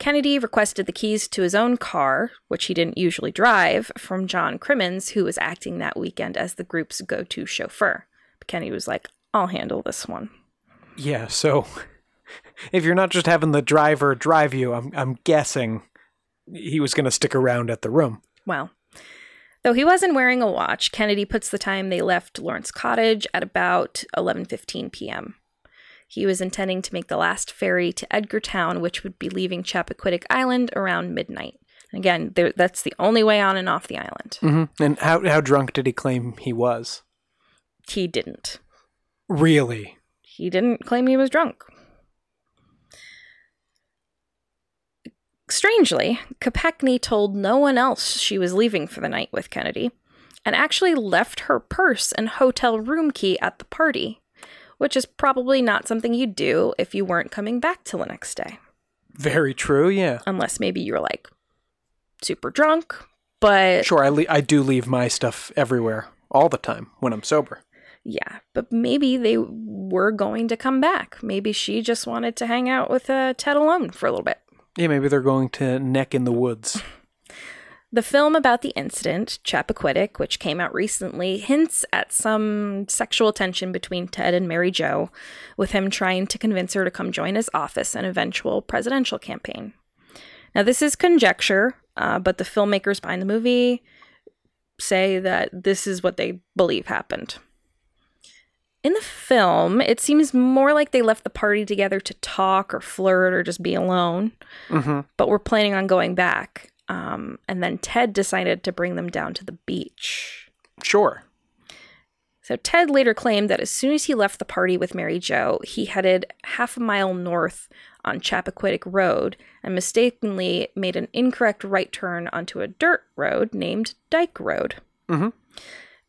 Kennedy requested the keys to his own car, which he didn't usually drive, from John Crimmins, who was acting that weekend as the group's go to chauffeur. But Kennedy was like, I'll handle this one. Yeah, so if you're not just having the driver drive you, I'm I'm guessing he was going to stick around at the room. Well, though he wasn't wearing a watch, Kennedy puts the time they left Lawrence Cottage at about 11:15 p.m. He was intending to make the last ferry to Edgartown, which would be leaving Chappaquiddick Island around midnight. Again, there, that's the only way on and off the island. Mm-hmm. And how how drunk did he claim he was? He didn't. Really? He didn't claim he was drunk. Strangely, Kopechne told no one else she was leaving for the night with Kennedy, and actually left her purse and hotel room key at the party, which is probably not something you'd do if you weren't coming back till the next day. Very true. Yeah. Unless maybe you were like super drunk, but Sure, I le- I do leave my stuff everywhere all the time when I'm sober. yeah, but maybe they were going to come back. Maybe she just wanted to hang out with uh, Ted alone for a little bit. Yeah, maybe they're going to neck in the woods. The film about the incident, Chappaquiddick, which came out recently, hints at some sexual tension between Ted and Mary Jo, with him trying to convince her to come join his office and eventual presidential campaign. Now, this is conjecture, uh, but the filmmakers behind the movie say that this is what they believe happened. In the film, it seems more like they left the party together to talk or flirt or just be alone, Mm-hmm. but were planning on going back. Um, and then Ted decided to bring them down to the beach. Sure. So Ted later claimed that as soon as he left the party with Mary Jo, he headed half a mile north on Chappaquiddick Road and mistakenly made an incorrect right turn onto a dirt road named Dyke Road. Mhm.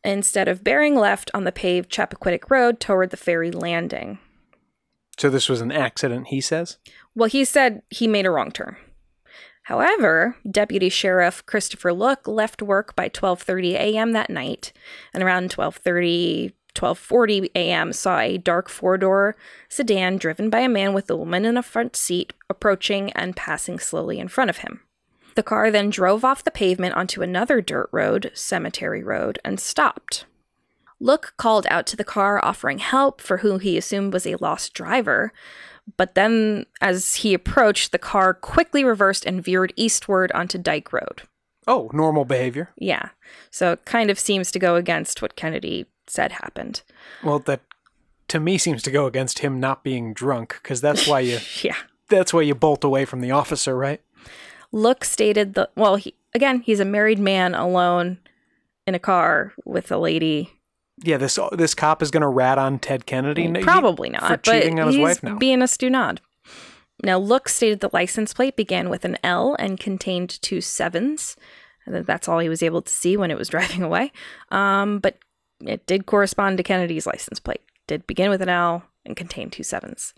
Instead of bearing left on the paved Chappaquiddick Road toward the ferry landing. So this was an accident, he says. Well, he said he made a wrong turn. However, Deputy Sheriff Christopher Look left work by 12:30 a.m. that night, and around 12:30 12:40 a.m. saw a dark four-door sedan driven by a man with a woman in a front seat approaching and passing slowly in front of him. The car then drove off the pavement onto another dirt road, Cemetery Road, and stopped. Look called out to the car offering help for who he assumed was a lost driver, but then, as he approached, the car quickly reversed and veered eastward onto Dyke Road. Oh, normal behavior. Yeah. So it kind of seems to go against what Kennedy said happened. Well, that to me seems to go against him not being drunk because that's why you Yeah. that's why you bolt away from the officer, right? Look stated the well, he, again, he's a married man alone in a car with a lady. Yeah, this this cop is going to rat on Ted Kennedy. He- Probably not, for but cheating on his wife now. being a stunod. Now, Look stated the license plate began with an L and contained two sevens. And That's all he was able to see when it was driving away. Um, but it did correspond to Kennedy's license plate. Did begin with an L and contain two sevens.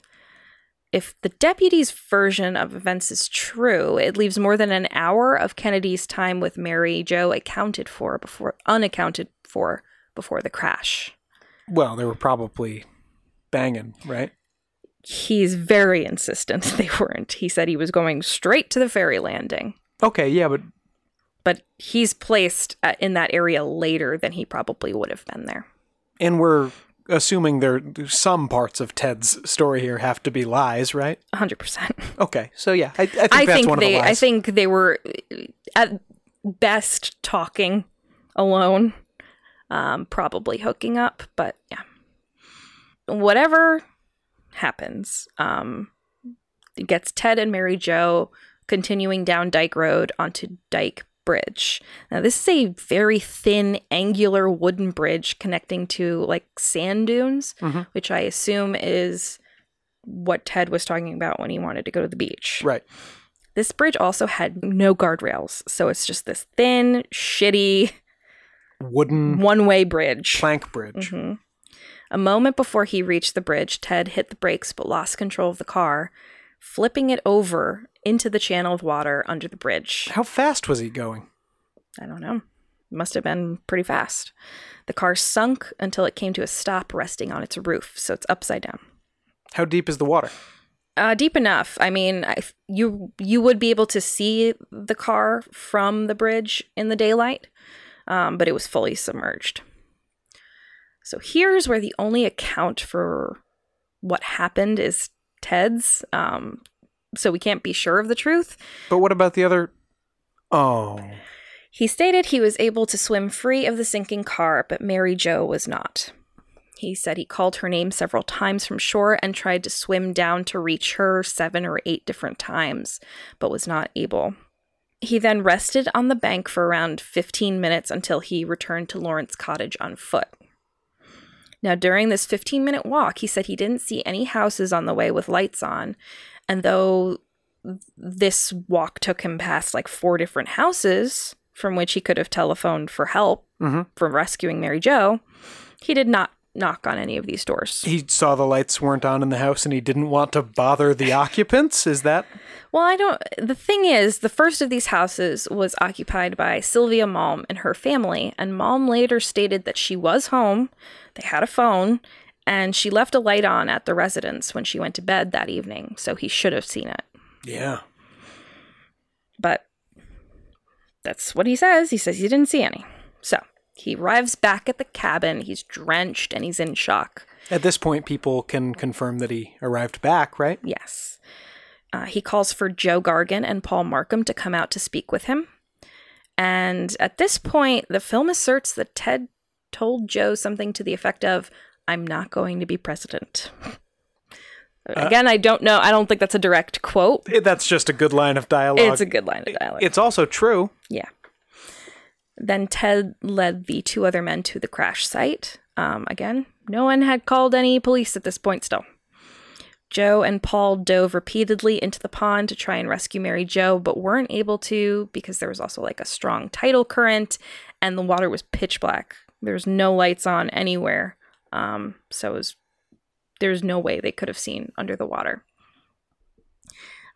If the deputy's version of events is true, it leaves more than an hour of Kennedy's time with Mary Jo accounted for before unaccounted for before the crash. well, they were probably banging, right? He's very insistent they weren't. He said he was going straight to the ferry landing, Okay, yeah, but but he's placed in that area later than he probably would have been there. and we're assuming there some parts of Ted's story here have to be lies, right? 100%. Okay, so yeah, I, I think I that's think one they of the I think they were uh, at best talking alone. Um probably hooking up, but yeah. Whatever happens, um it gets Ted and Mary Jo continuing down Dyke Road onto Dyke Bridge. Now this is a very thin angular wooden bridge connecting to like sand dunes, Mhm. which I assume is what Ted was talking about when he wanted to go to the beach. right. This bridge also had no guardrails, so it's just this thin, shitty Wooden one way bridge. plank bridge. Mhm. A moment before he reached the bridge, Ted hit the brakes but lost control of the car, flipping it over into the channel of water under the bridge. How fast was he going? I don't know. Must have been pretty fast. The car sunk until it came to a stop resting on its roof, so it's upside down. How deep is the water? Uh, deep enough. I mean, I, you you would be able to see the car from the bridge in the daylight, um, but it was fully submerged. So here's where the only account for what happened is Ted's. Um, so we can't be sure of the truth. But what about the other? Oh, He stated he was able to swim free of the sinking car, but Mary Jo was not. He said he called her name several times from shore and tried to swim down to reach her seven or eight different times, but was not able. He then rested on the bank for around 15 minutes until he returned to Lawrence Cottage on foot. Now, during this 15 minute walk, he said he didn't see any houses on the way with lights on. And though this walk took him past like four different houses from which he could have telephoned for help mm-hmm. from rescuing Mary Jo, he did not knock on any of these doors. he saw the lights weren't on in the house, and he didn't want to bother the occupants. Is that? Well, I don't. The thing is, the first of these houses was occupied by Sylvia Malm and her family, and Malm later stated that she was home, they had a phone, and she left a light on at the residence when she went to bed that evening, so he should have seen it. Yeah. But that's what he says. He says he didn't see any. He arrives back at the cabin. He's drenched and he's in shock. At this point, people can confirm that he arrived back, right? Yes. Uh, he calls for Joe Gargan and Paul Markham to come out to speak with him. And at this point, the film asserts that Ted told Joe something to the effect of, I'm not going to be president. Again, I don't know. I don't think that's a direct quote. That's just a good line of dialogue. It's a good line of dialogue. It's also true. Yeah. Then Ted led the two other men to the crash site. Um, again, no one had called any police at this point still. Joe and Paul dove repeatedly into the pond to try and rescue Mary Jo, but weren't able to because there was also like a strong tidal current and the water was pitch black. There was no lights on anywhere. Um, so it was, there's no way they could have seen under the water.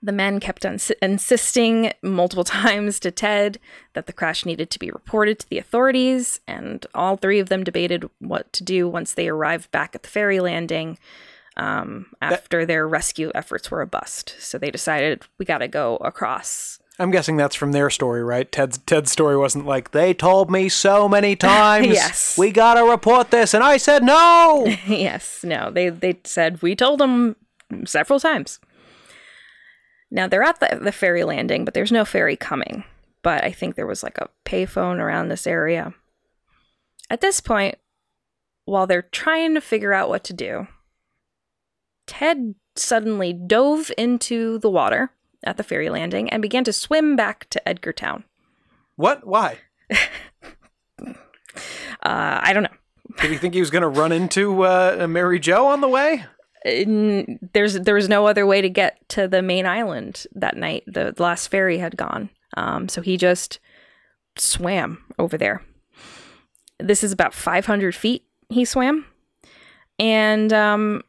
The men kept on insisting multiple times to Ted that the crash needed to be reported to the authorities, and all three of them debated what to do once they arrived back at the ferry landing um, after their rescue efforts were a bust. So they decided we got to go across. I'm guessing that's from their story, right? Ted's Ted's story wasn't like they told me so many times. Yes. we gotta report this, and I said no. yes, no, they they said we told them several times. Now they're at the, the ferry landing, but there's no ferry coming. But I think there was like a payphone around this area. At this point, while they're trying to figure out what to do, Ted suddenly dove into the water at the ferry landing and began to swim back to Edgartown. what? Why? Uh, I don't know. Did he think he was gonna run into uh, Mary Jo on the way? N- there's there was no other way to get to the main island that night. The last ferry had gone, um, so he just swam over there. This is about 500 feet he swam, and um,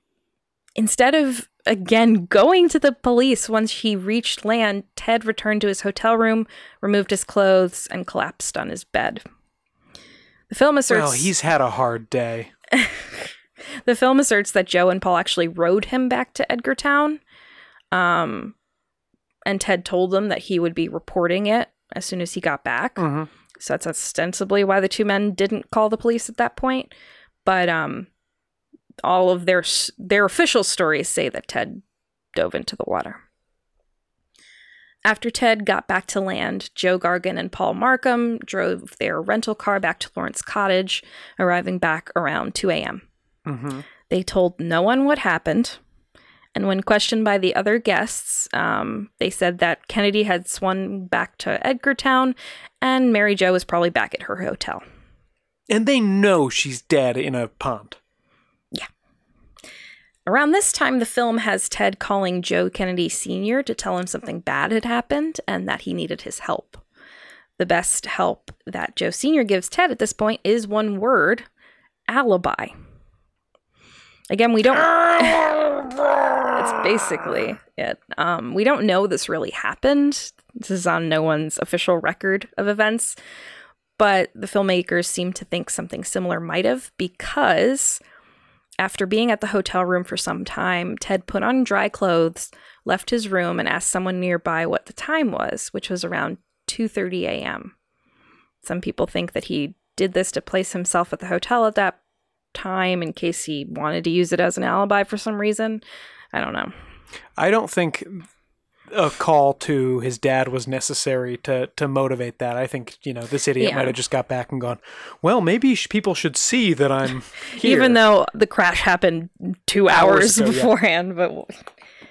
instead of again going to the police once he reached land, Ted returned to his hotel room, removed his clothes, and collapsed on his bed. The film asserts Well, he's had a hard day. the film asserts that Joe and Paul actually rode him back to Edgartown. Um, and Ted told them that he would be reporting it as soon as he got back. Mhm. So that's ostensibly why the two men didn't call the police at that point. But um, all of their their official stories say that Ted dove into the water. After Ted got back to land, Joe Gargan and Paul Markham drove their rental car back to Lawrence Cottage, arriving back around 2 a.m. Mm-hmm. They told no one what happened. And when questioned by the other guests, um, they said that Kennedy had swum back to Edgartown and Mary Jo was probably back at her hotel. And they know she's dead in a pond. Yeah. Around this time, the film has Ted calling Joe Kennedy Sr. to tell him something bad had happened and that he needed his help. The best help that Joe Sr. gives Ted at this point is one word alibi. Again, we don't. it's basically it. Um, we don't know this really happened. This is on no one's official record of events, but the filmmakers seem to think something similar might have because after being at the hotel room for some time, Ted put on dry clothes, left his room, and asked someone nearby what the time was, which was around 2:30 a.m. Some people think that he did this to place himself at the hotel at that time in case he wanted to use it as an alibi for some reason. I don't know. I don't think a call to his dad was necessary to to motivate that. I think you know this idiot Yeah. might have just got back and gone, well, maybe sh- people should see that I'm here. Even though the crash happened two Hours hours, ago, yeah. beforehand, but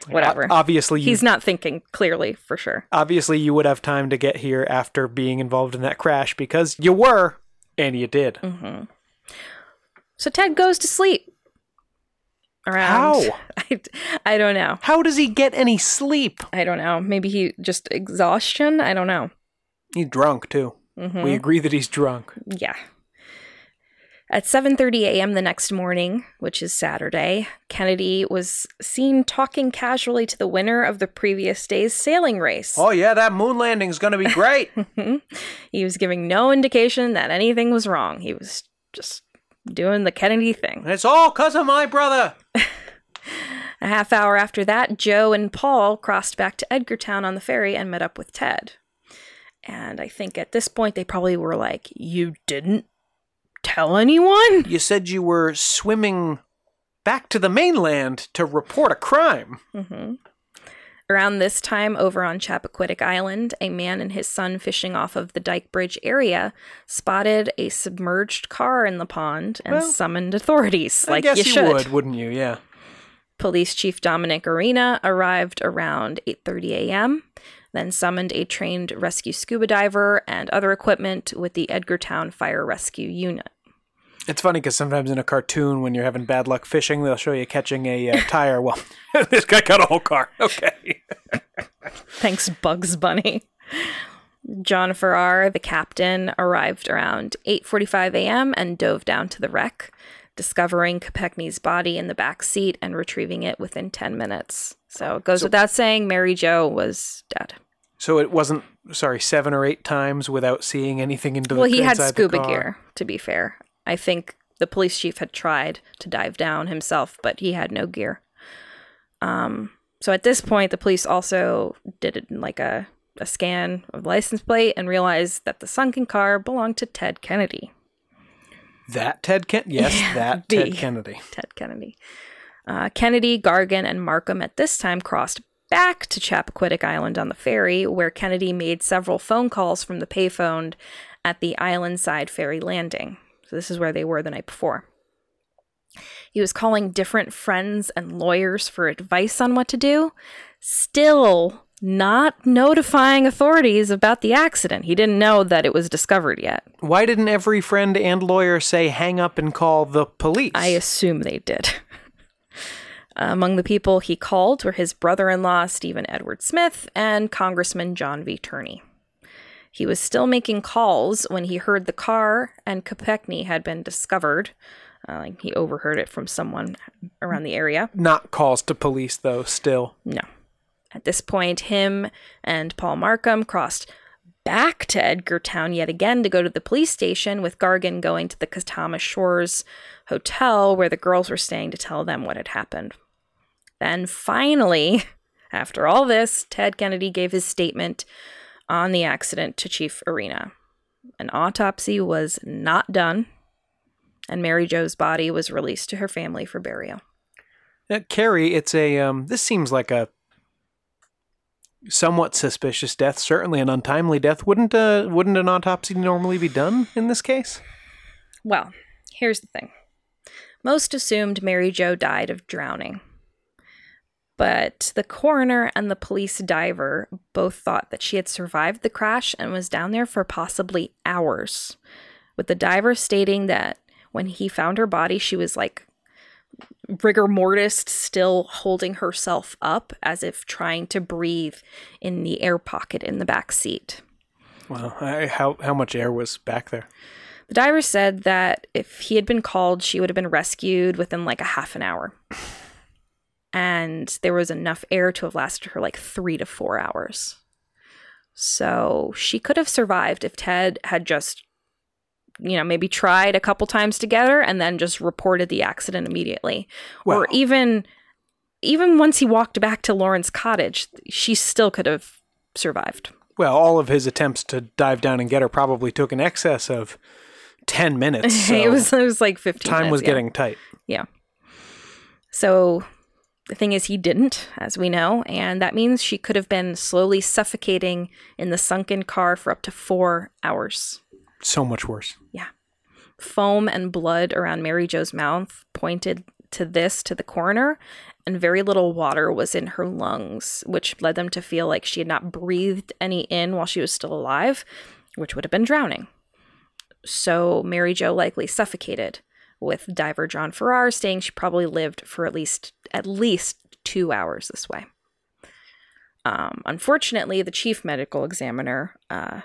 whatever. Obviously, He's not thinking clearly for sure. obviously you would have time to get here after being involved in that crash because you were and you did. Mm-hmm. So Ted goes to sleep. Around. How? I, I don't know. How does he get any sleep? I don't know. Maybe he just exhaustion. I don't know. He's drunk too. Mm-hmm. We agree that he's drunk. Yeah. At 7:30 a.m. the next morning, which is Saturday, Kennedy was seen talking casually to the winner of the previous day's sailing race. Oh yeah, that moon landing's gonna be great. He was giving no indication that anything was wrong. He was just doing the Kennedy thing. it's all cause of my brother. A half hour after that, Joe and Paul crossed back to Edgartown on the ferry and met up with Ted. And I think at this point they probably were like, "You didn't tell anyone?" You said you were swimming back to the mainland to report a crime. Mm-hmm. Around this time, over on Chappaquiddick Island, a man and his son fishing off of the Dyke Bridge area spotted a submerged car in the pond and Well, summoned authorities. Like I guess you you, should. would, wouldn't you? Yeah. Police Chief Dominic Arena arrived around 8:30 a.m., then summoned a trained rescue scuba diver and other equipment with the Edgartown Fire Rescue Unit. It's funny because sometimes in a cartoon, when you're having bad luck fishing, they'll show you catching a uh, tire. Well, this guy got a whole car. Okay. Thanks, Bugs Bunny. John Farrar, the captain, arrived around 8:45 a.m. and dove down to the wreck, discovering Kopechne's body in the back seat and retrieving it within 10 minutes. So it goes without saying, Mary Jo was dead. So it wasn't, sorry, seven or eight times without seeing anything into the Well, he had scuba gear, to be fair. I think the police chief had tried to dive down himself, but he had no gear. Um, so at this point, the police also did it like a, a scan of the license plate and realized that the sunken car belonged to Ted Kennedy. That Ted Ken? Yes, that the- Ted Kennedy. Ted Kennedy. Uh, Kennedy, Gargan, and Markham at this time crossed back to Chappaquiddick Island on the ferry, where Kennedy made several phone calls from the payphone at the island side ferry landing. So, this is where they were the night before. He was calling different friends and lawyers for advice on what to do, still not notifying authorities about the accident. He didn't know that it was discovered yet. Why didn't every friend and lawyer say hang up and call the police? I assume they did. Among the people he called were his brother in law, Stephen Edward Smith, and Congressman John V. Tunney. He was still making calls when he heard the car and Kopechne had been discovered. Uh, like he overheard it from someone around the area. Not calls to police, though, still. No. At this point, him and Paul Markham crossed back to Edgartown yet again to go to the police station, with Gargan going to the Katama Shores Hotel where the girls were staying to tell them what had happened. Then finally, after all this, Ted Kennedy gave his statement on the accident to Chief Arena. An autopsy was not done, and Mary Jo's body was released to her family for burial. Uh, Carrie, it's a um. This seems like a somewhat suspicious death. Certainly an untimely death. Wouldn't uh wouldn't an autopsy normally be done in this case? Well, here's the thing. Most assumed Mary Jo died of drowning. But the coroner and the police diver both thought that she had survived the crash and was down there for possibly hours. With the diver stating that when he found her body, she was like rigor mortis, still holding herself up as if trying to breathe in the air pocket in the back seat. Well, I, how how much air was back there? The diver said that if he had been called, she would have been rescued within like a half an hour. And there was enough air to have lasted her like three to four hours. So she could have survived if Ted had just, you know, maybe tried a couple times together and then just reported the accident immediately. Well- or even even once he walked back to Lawrence cottage, she still could have survived. Well, all of his attempts to dive down and get her probably took an excess of 10 minutes. So it was it was like 15 time minutes, was yeah. getting tight. Yeah. So the thing is, he didn't, as we know, and that means she could have been slowly suffocating in the sunken car for up to four hours. So much worse. Yeah. Foam and blood around Mary Jo's mouth pointed to this to the coroner, and very little water was in her lungs, which led them to feel like she had not breathed any in while she was still alive, which would have been drowning. So Mary Jo likely suffocated, with diver John Farrar saying she probably lived for at least at least two hours this way. Um, unfortunately, the chief medical examiner uh,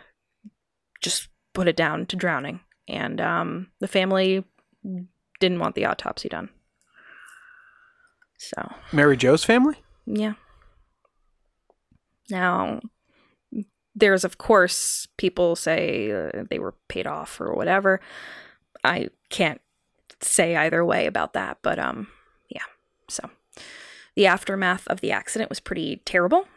just put it down to drowning, and um, the family didn't want the autopsy done. So Mary Jo's family? yeah. Now, there's of course people say uh, they were paid off or whatever. I can't say either way about that, but um, yeah. So, the aftermath of the accident was pretty terrible.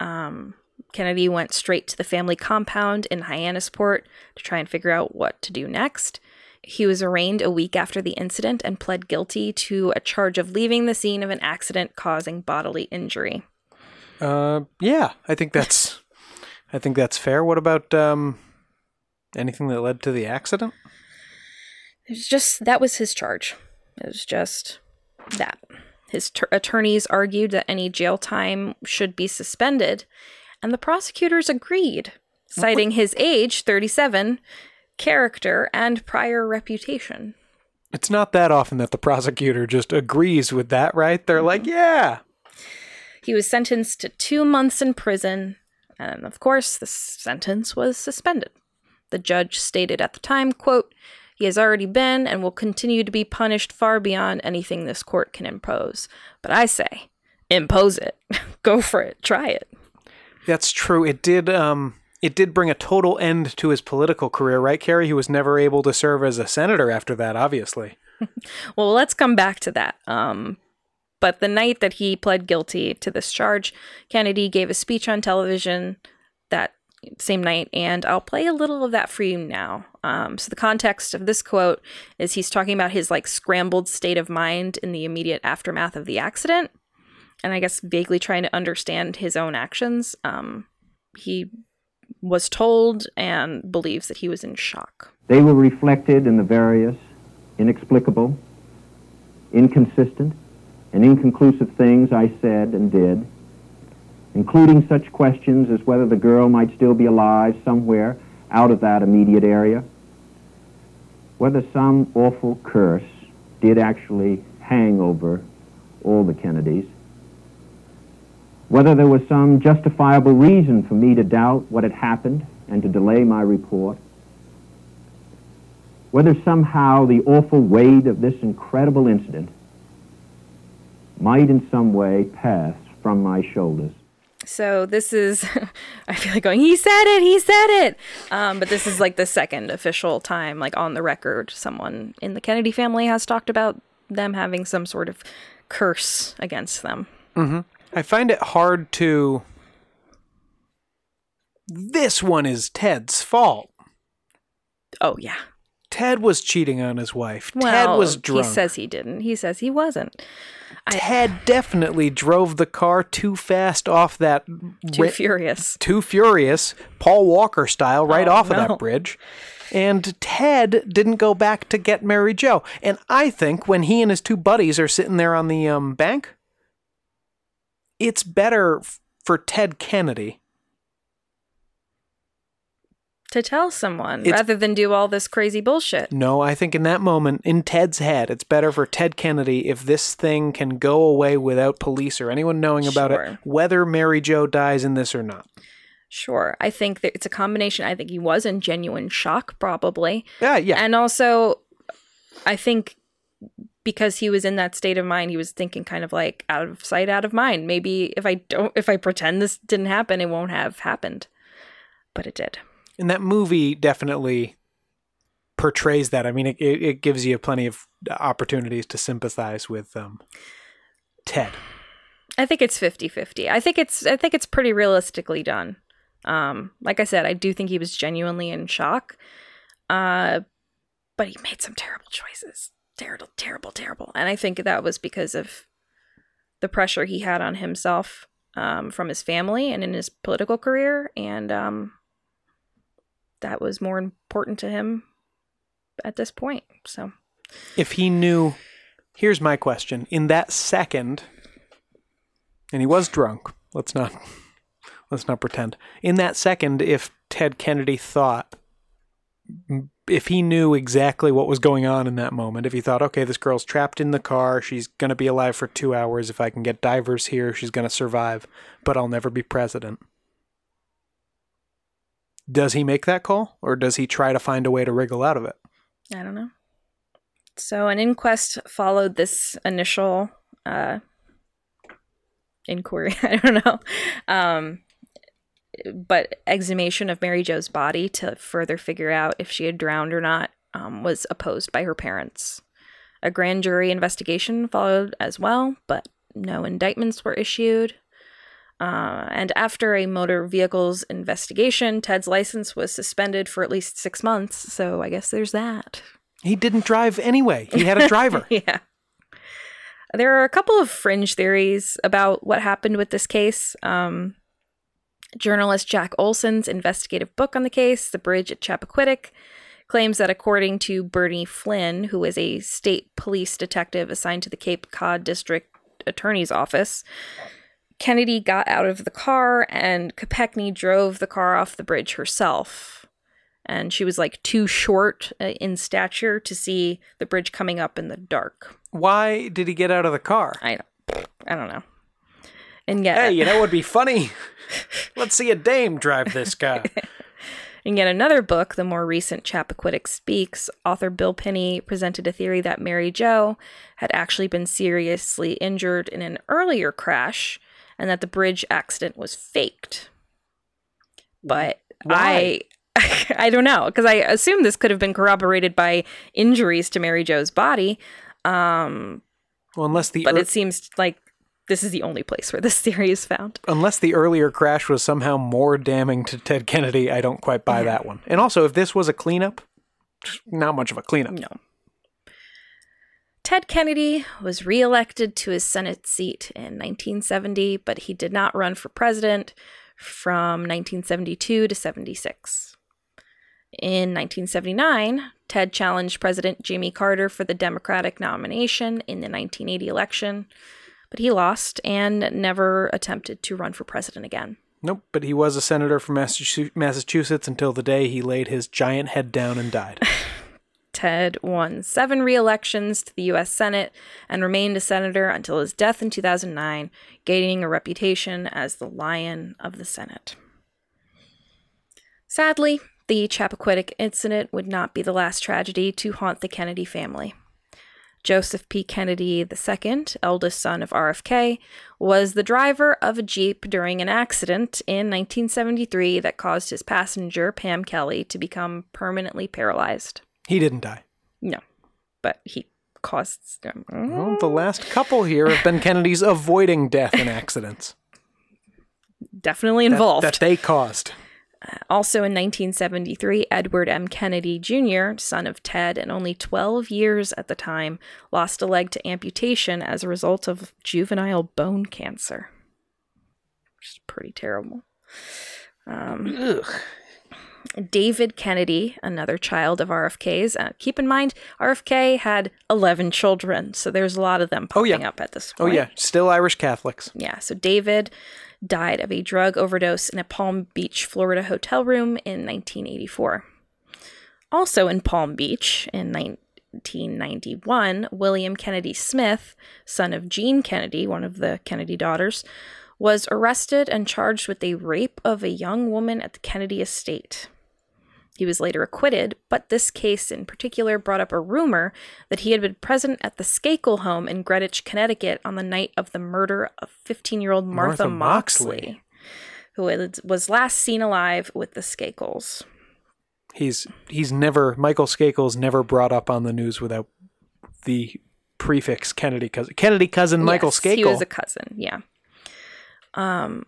Um, Kennedy went straight to the family compound in Hyannisport to try and figure out what to do next. He was arraigned a week after the incident and pled guilty to a charge of leaving the scene of an accident causing bodily injury. Uh, yeah, I think that's, I think that's fair. What about um, anything that led to the accident? It was just that was his charge. It was just that. His ter- attorneys argued that any jail time should be suspended, and the prosecutors agreed, citing his age, 37, character, and prior reputation. It's not that often that the prosecutor just agrees with that, right? They're like, mm-hmm. yeah, He was sentenced to two months in prison, and of course, the sentence was suspended. The judge stated at the time, quote, he has already been and will continue to be punished far beyond anything this court can impose. But I say, impose it. Go for it. Try it. that's true. It did. Um, it did bring a total end to his political career, right, Carrie? He was never able to serve as a senator after that. Obviously, Well, let's come back to that. Um, but the night that he pled guilty to this charge, Kennedy gave a speech on television that same night, and I'll play a little of that for you now. Um, so the context of this quote is he's talking about his like scrambled state of mind in the immediate aftermath of the accident, and I guess vaguely trying to understand his own actions. Um, he was told and believes that he was in shock. They were reflected in the various inexplicable, inconsistent, and inconclusive things I said and did, including such questions as whether the girl might still be alive somewhere out of that immediate area, whether some awful curse did actually hang over all the Kennedys, whether there was some justifiable reason for me to doubt what had happened and to delay my report, whether somehow the awful weight of this incredible incident might in some way pass from my shoulders. So this is, I feel like going, he said it, he said it. Um, but this is like the second official time, like on the record, someone in the Kennedy family has talked about them having some sort of curse against them. I find it hard to. This one is Ted's fault. Oh yeah. Ted was cheating on his wife. Ted was drunk. he says he didn't. He says he wasn't. Ted definitely drove the car too fast off that Too ri- furious. too furious, Paul Walker style, right Oh, off of that bridge. And Ted didn't go back to get Mary Jo. And I think when he and his two buddies are sitting there on the um, bank, it's better f- for Ted Kennedy. To tell someone It's- rather than do all this crazy bullshit. No, I think in that moment, in Ted's head, it's better for Ted Kennedy if this thing can go away without police or anyone knowing about Sure. it, whether Mary Jo dies in this or not. Sure. I think that it's a combination. I think he was in genuine shock, probably. Yeah, yeah. And also, I think because he was in that state of mind, he was thinking kind of like out of sight, out of mind. Maybe if I don't, if I pretend this didn't happen, it won't have happened. But it did. And that movie definitely portrays that. I mean, it, it, gives you plenty of opportunities to sympathize with um, Ted. I think it's 50-50. I think it's I think it's pretty realistically done. Um, like I said, I do think he was genuinely in shock. Uh, but he made some terrible choices. Terrible, terrible, terrible. And I think that was because of the pressure he had on himself um, from his family and in his political career. And um, that was more important to him at this point. So, If he knew, here's my question: in that second, and he was drunk. Let's not let's not pretend. In that second, if Ted Kennedy thought, if he knew exactly what was going on in that moment, if he thought, okay, this girl's trapped in the car, she's going to be alive for two hours. If I can get divers here, she's going to survive, but I'll never be president. Does he make that call, or does he try to find a way to wriggle out of it? I don't know. So an inquest followed this initial uh, inquiry. I don't know. Um, but exhumation of Mary Jo's body to further figure out if she had drowned or not um, was opposed by her parents. A grand jury investigation followed as well, but no indictments were issued. Uh, and after a motor vehicles investigation, Ted's license was suspended for at least six months. So I guess there's that. He didn't drive anyway. He had a driver. yeah. There are a couple of fringe theories about what happened with this case. Um, journalist Jack Olsen's investigative book on the case, The Bridge at Chappaquiddick, claims that according to Bernie Flynn, who is a state police detective assigned to the Cape Cod District Attorney's Office, Kennedy got out of the car and Kopechne drove the car off the bridge herself. And she was like too short uh, in stature to see the bridge coming up in the dark. Why did he get out of the car? I don't, I don't know. And yet, Hey, you know what would be funny? Let's see a dame drive this car. In yet another book, the more recent Chappaquiddick Speaks, author Bill Pinney presented a theory that Mary Jo had actually been seriously injured in an earlier crash and that the bridge accident was faked. But Why? I I don't know because I assume this could have been corroborated by injuries to Mary Jo's body. Um, Well, unless the but it seems like this is the only place where this theory is found. unless the earlier crash was somehow more damning to Ted Kennedy, I don't quite buy that one. And also, if this was a cleanup, not much of a cleanup. No. Ted Kennedy was reelected to his Senate seat in 1970, but he did not run for president from 1972 to 76. In 1979, Ted challenged President Jimmy Carter for the Democratic nomination in the 1980 election, but he lost and never attempted to run for president again. Nope, but he was a senator from Massachusetts until the day he laid his giant head down and died. Ted won seven re elections to the U.S. Senate and remained a senator until his death in 2009, gaining a reputation as the Lion of the Senate. Sadly, the Chappaquiddick incident would not be the last tragedy to haunt the Kennedy family. Joseph P. Kennedy II, eldest son of RFK, was the driver of a Jeep during an accident in 1973 that caused his passenger, Pam Kelly, to become permanently paralyzed. He didn't die. No, but he caused. Well, the last couple here have been Kennedy's avoiding death in accidents definitely involved. that they caused. also in 1973, Edward M. Kennedy Jr., son of Ted and only 12 years at the time, lost a leg to amputation as a result of juvenile bone cancer. Which is pretty terrible. Um, David Kennedy, another child of RFK's. Uh, keep in mind, RFK had 11 children, so there's a lot of them Oh, popping yeah. up at this point. Oh, yeah, still Irish Catholics. Yeah, so David died of a drug overdose in a Palm Beach, Florida hotel room in 1984. Also in Palm Beach in 1991, William Kennedy Smith, son of Jean Kennedy, one of the Kennedy daughters, was arrested and charged with the rape of a young woman at the Kennedy estate. He was later acquitted, but this case in particular brought up a rumor that he had been present at the Skakel home in Greenwich, Connecticut on the night of the murder of 15 year old Martha, Martha Moxley, Moxley. who was- last seen alive with the Skakels. He's he's never Michael Skakel's never brought up on the news without the prefix Kennedy cousin. Kennedy cousin Michael Yes, Skakel. He was a cousin, yeah. Um,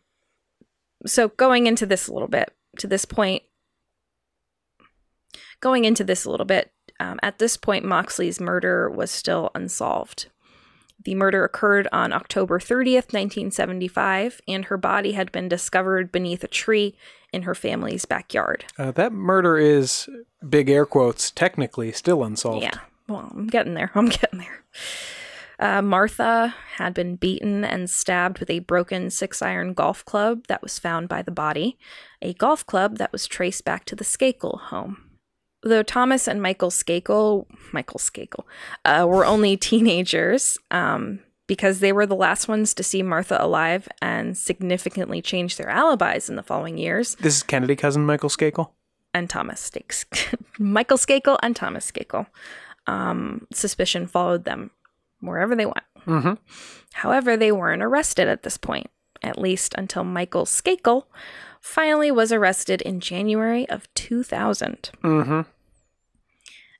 so going into this a little bit, to this point, going into this a little bit, um, at this point, Moxley's murder was still unsolved. The murder occurred on October 30th, 1975, and her body had been discovered beneath a tree in her family's backyard. uh, that murder is big air quotes technically still unsolved. Yeah. Well, I'm getting there. I'm getting there. Uh, Martha had been beaten and stabbed with a broken six iron golf club that was found by the body, a golf club that was traced back to the Skakel home. Though Thomas and Michael Skakel, Michael Skakel, uh, were only teenagers, um, because they were the last ones to see Martha alive and significantly changed their alibis in the following years, This is Kennedy cousin Michael Skakel. and Thomas Stakes. Michael Skakel and Thomas Skakel. Um, suspicion followed them wherever they went. Mm-hmm. However, they weren't arrested at this point, at least until Michael Skakel finally was arrested in January of 2000. Mm-hmm.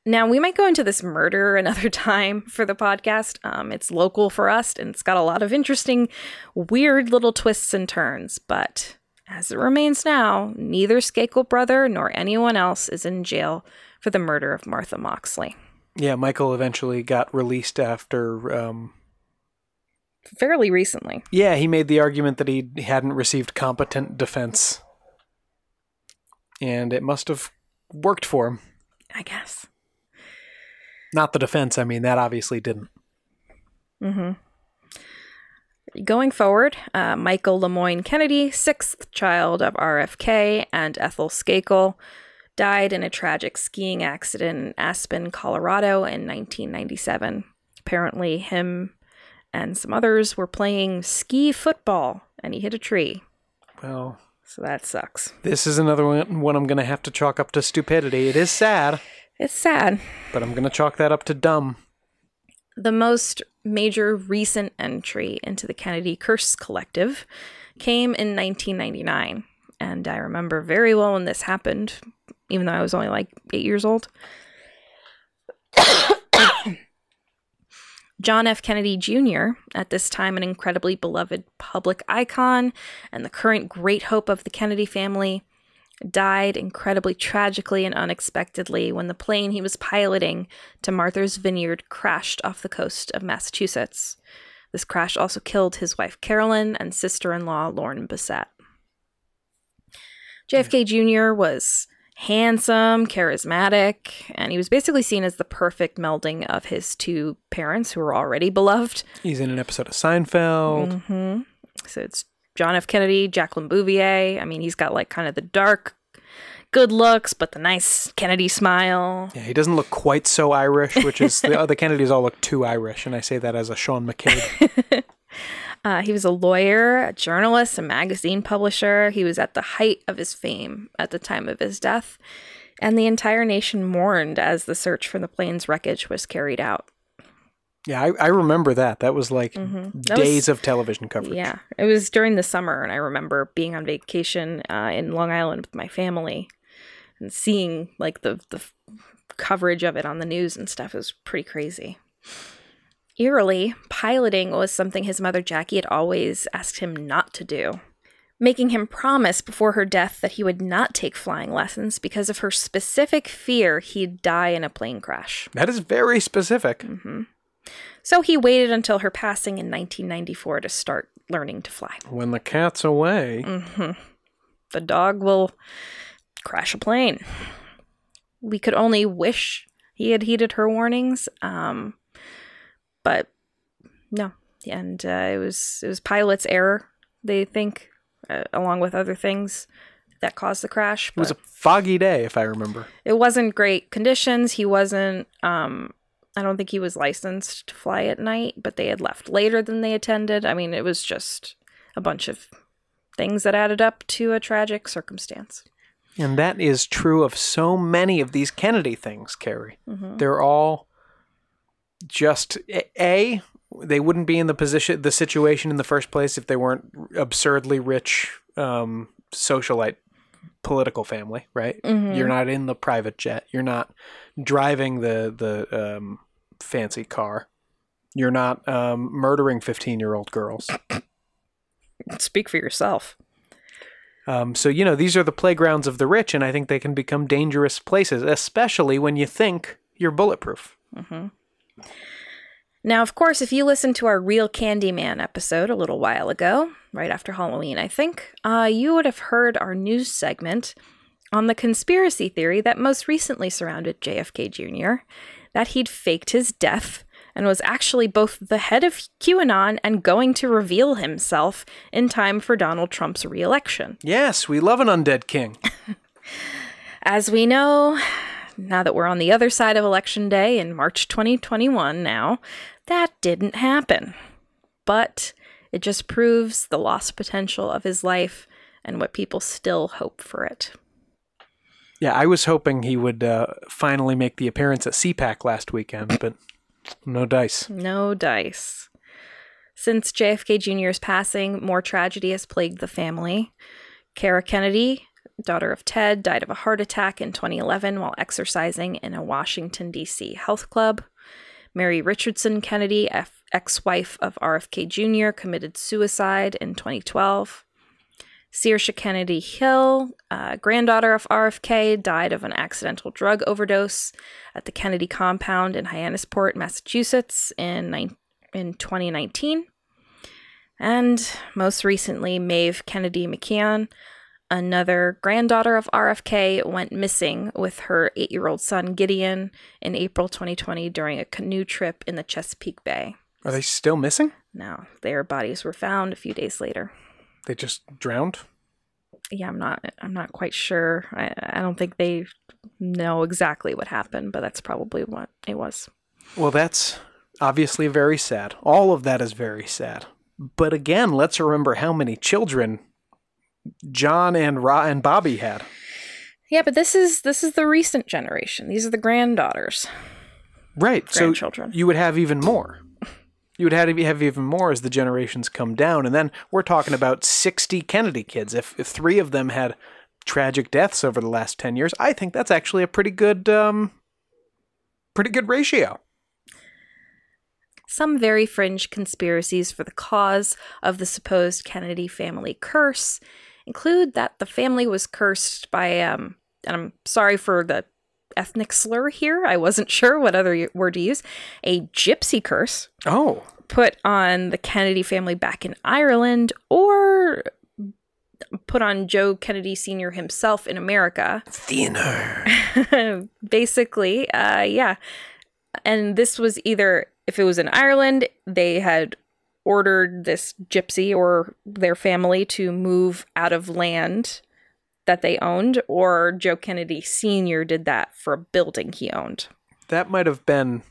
Now, we might go into this murder another time for the podcast. Um, it's local for us and it's got a lot of interesting, weird little twists and turns. But as it remains now, neither Skakel brother nor anyone else is in jail for the murder of Martha Moxley. Yeah, Michael eventually got released after. Um, Fairly recently. yeah, he made the argument that he hadn't received competent defense, and it must have worked for him. I guess. Not the defense. I mean, that obviously didn't. Mm-hmm. Going forward, uh, Michael Lemoyne Kennedy, sixth child of RFK and Ethel Skakel, died in a tragic skiing accident in Aspen, Colorado in 1997. Apparently, him and some others were playing ski football and he hit a tree. Well, So that sucks. this is another one, one I'm going to have to chalk up to stupidity. It is sad, It's sad. but I'm going to chalk that up to dumb. The most major recent entry into the Kennedy Curse Collective came in 1999. And I remember very well when this happened, even though I was only like eight years old. John F. Kennedy Jr., at this time an incredibly beloved public icon and the current great hope of the Kennedy family, died incredibly tragically and unexpectedly when the plane he was piloting to Martha's Vineyard crashed off the coast of Massachusetts. This crash also killed his wife Carolyn and sister in law Lauren Bessette. JFK Jr. was handsome, charismatic, and he was basically seen as the perfect melding of his two parents who were already beloved. He's in an episode of Seinfeld. hmm So it's John F. Kennedy, Jacqueline Bouvier. I mean, he's got like kind of the dark, good looks, but the nice Kennedy smile. Yeah, he doesn't look quite so Irish, which is the, other Kennedys all look too Irish, and I say that as a Sean McCabe. Uh, he was a lawyer, a journalist, a magazine publisher. He was at the height of his fame at the time of his death, and the entire nation mourned as the search for the plane's wreckage was carried out. Yeah, I, I remember that. That was like That days was- of television coverage. Yeah, it was during the summer, and I remember being on vacation uh, in Long Island with my family and seeing like the the coverage of it on the news and stuff. It was pretty crazy. Eerily, piloting was something his mother Jackie had always asked him not to do, making him promise before her death that he would not take flying lessons because of her specific fear he'd die in a plane crash. That is very specific. So he waited until her passing in 1994 to start learning to fly. When the cat's away, the dog will crash a plane. We could only wish he had heeded her warnings, um, but no. And uh, it was it was pilot's error. They think, uh, along with other things, that caused the crash. it was a foggy day, if I remember. it wasn't great conditions. He wasn't. Um, I don't think he was licensed to fly at night, but they had left later than they attended. I mean, it was just a bunch of things that added up to a tragic circumstance. And that is true of so many of these Kennedy things, Carrie. They're all just a they wouldn't be in the position the situation in the first place if they weren't absurdly rich um, socialite political family, right? You're not in the private jet. You're not driving the the um, fancy car. You're not um, murdering 15 year old girls. Speak for yourself. Um, so, you know, these are the playgrounds of the rich, and I think they can become dangerous places, especially when you think you're bulletproof. Now, of course, if you listened to our Real Candyman episode a little while ago, right after Halloween, I think, uh, you would have heard our news segment on the conspiracy theory that most recently surrounded JFK Jr. that he'd faked his death and was actually both the head of QAnon and going to reveal himself in time for Donald Trump's reelection. Yes, we love an undead king. As we know, now that we're on the other side of Election Day in March 2021 now, that didn't happen. But it just proves the lost potential of his life and what people still hope for it. Yeah, I was hoping he would uh, finally make the appearance at CPAC last weekend, but no dice. No dice. Since JFK Jr.'s passing, more tragedy has plagued the family. Kara Kennedy, daughter of Ted, died of a heart attack in 2011 while exercising in a Washington, D.C. health club. Mary Richardson Kennedy, ex wife of RFK Jr., committed suicide in 2012. Saoirse Kennedy Hill, uh, granddaughter of RFK, died of an accidental drug overdose at the Kennedy compound in Hyannisport, Massachusetts in, nine- in 2019. And most recently, Maeve Kennedy McKean, another granddaughter of RFK, went missing with her eight year old son Gideon in April 2020 during a canoe trip in the Chesapeake Bay. Are they still missing? No, their bodies were found a few days later. They just drowned? yeah, I'm not I'm not quite sure. I I don't think they know exactly what happened, but that's probably what it was. Well, that's obviously very sad. All of that is very sad. But again, let's remember how many children John and Ra and Bobby had. Yeah, but this is this is the recent generation. These are the granddaughters. Right. So Grandchildren. you would have even more. You would have have even more as the generations come down, and then we're talking about sixty Kennedy kids. If, if three of them had tragic deaths over the last ten years, I think that's actually a pretty good, um, pretty good ratio. Some very fringe conspiracies for the cause of the supposed Kennedy family curse include that the family was cursed by um and I'm sorry for the ethnic slur here. I wasn't sure what other word to use. A gypsy curse Oh, put on the Kennedy family back in Ireland or put on Joe Kennedy Sr. himself in America. thinner. Basically, uh, yeah. And this was either, if it was in Ireland, they had ordered this gypsy or their family to move out of land that they owned, or Joe Kennedy Sr. did that for a building he owned. That might have been.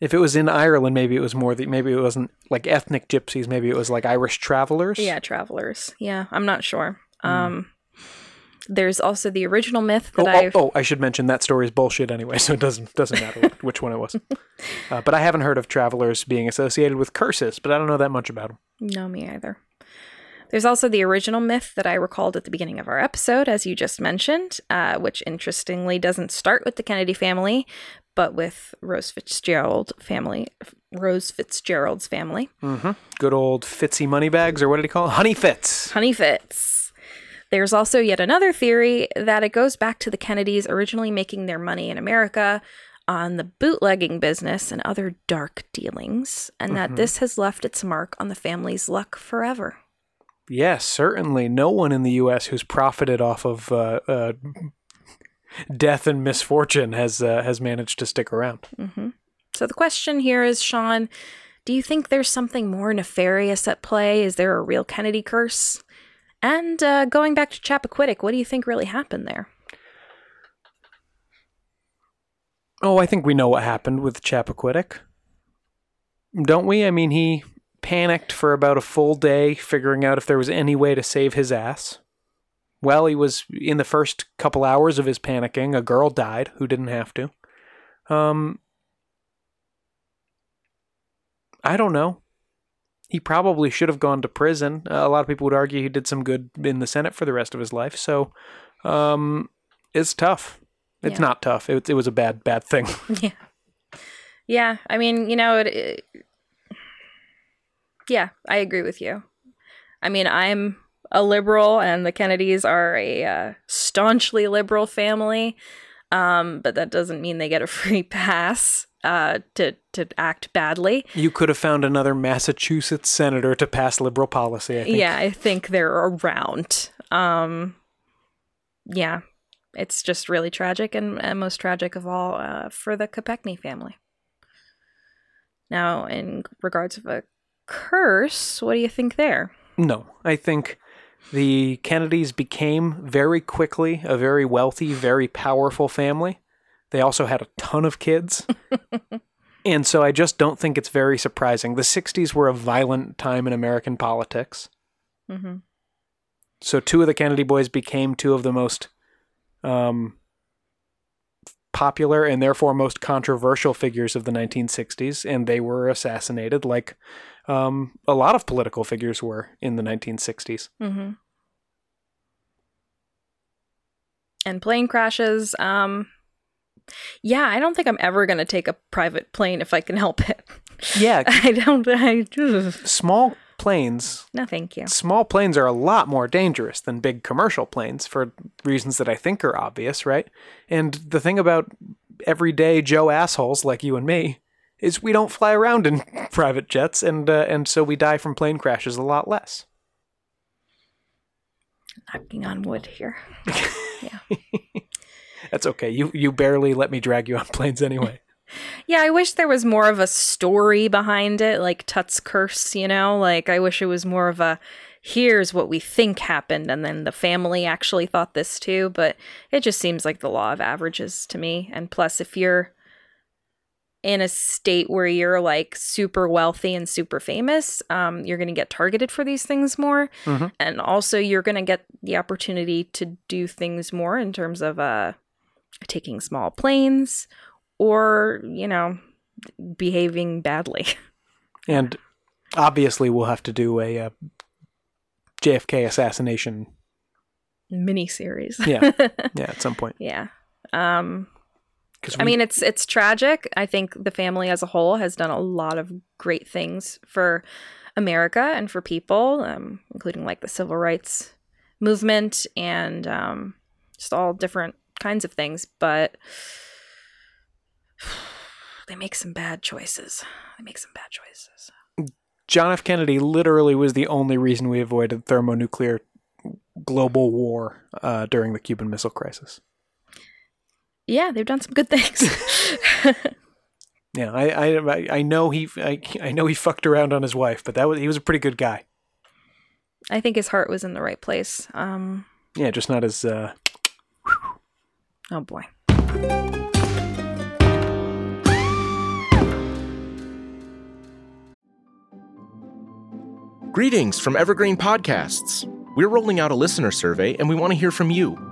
If it was in Ireland, maybe it was more. The, maybe it wasn't like ethnic gypsies. Maybe it was like Irish travelers. Yeah, travelers. Yeah, I'm not sure. Um, there's also the original myth Oh, that oh, I've. oh, I should mention that story is bullshit anyway, so it doesn't doesn't matter which one it was. Uh, but I haven't heard of travelers being associated with curses, but I don't know that much about them. No, me either. There's also the original myth that I recalled at the beginning of our episode, as you just mentioned, uh, which interestingly doesn't start with the Kennedy family, but with Rose Fitzgerald family, Rose Fitzgerald's family. Mm-hmm. Good old Fitzy Moneybags, or what did he call it? Honey Fitz. Honey Fitz. There's also yet another theory that it goes back to the Kennedys originally making their money in America on the bootlegging business and other dark dealings, and that this has left its mark on the family's luck forever. Yes, certainly. No one in the U.S. who's profited off of uh, uh, death and misfortune has uh, has managed to stick around. So the question here is, Sean, do you think there's something more nefarious at play? Is there a real Kennedy curse? And uh, going back to Chappaquiddick, what do you think really happened there? Oh, I think we know what happened with Chappaquiddick, don't we? I mean, he panicked for about a full day, figuring out if there was any way to save his ass. Well, he was in the first couple hours of his panicking. A girl died who didn't have to. Um, I don't know. He probably should have gone to prison. a lot of people would argue he did some good in the Senate for the rest of his life. So, um, it's tough. It's Yeah. not tough. It, it was a bad, bad thing. Yeah. Yeah. I mean, you know, it, it- yeah, I agree with you. I mean, I'm a liberal, and the Kennedys are a uh, staunchly liberal family. Um, but that doesn't mean they get a free pass uh, to to act badly. you could have found another Massachusetts senator to pass liberal policy. I think. Yeah, I think they're around. Um, yeah, it's just really tragic, and, and most tragic of all uh, for the Kopechne family. Now, in regards of a curse, what do you think there? No, I think the Kennedys became very quickly a very wealthy, very powerful family. They also had a ton of kids. and so I just don't think it's very surprising. The 60s were a violent time in American politics. Mm-hmm. So two of the Kennedy boys became two of the most um, popular and therefore most controversial figures of the 1960s, and they were assassinated like um, a lot of political figures were in the 1960s. Mm-hmm. And plane crashes. Um, yeah, I don't think I'm ever gonna take a private plane if I can help it. Yeah, I don't. I ugh. small planes. no, thank you. Small planes are a lot more dangerous than big commercial planes for reasons that I think are obvious, right? And the thing about everyday Joe assholes like you and me is we don't fly around in private jets, and uh, and so we die from plane crashes a lot less. Knocking on wood here. yeah. That's okay. You you barely let me drag you on planes anyway. Yeah, I wish there was more of a story behind it, like Tut's curse, you know? Like, I wish it was more of a here's what we think happened, and then the family actually thought this too, but it just seems like the law of averages to me. And plus, if you're in a state where you're like super wealthy and super famous, um, you're going to get targeted for these things more. Mhm. And also, you're going to get the opportunity to do things more in terms of uh, taking small planes or, you know, behaving badly. And obviously, we'll have to do a uh, JFK assassination. Mini series. Yeah, yeah, at some point. yeah. Um, Because I mean, it's it's tragic. I think the family as a whole has done a lot of great things for America and for people, um, including like the civil rights movement and um, just all different kinds of things. But they make some bad choices. They make some bad choices. John F. Kennedy literally was the only reason we avoided thermonuclear global war uh, during the Cuban Missile Crisis. Yeah, they've done some good things. Yeah, I I, I know he I, I know he fucked around on his wife, but that was he was a pretty good guy. I think his heart was in the right place. Um, Yeah, just not as uh, oh boy. Greetings from Evergreen Podcasts. We're rolling out a listener survey and we want to hear from you.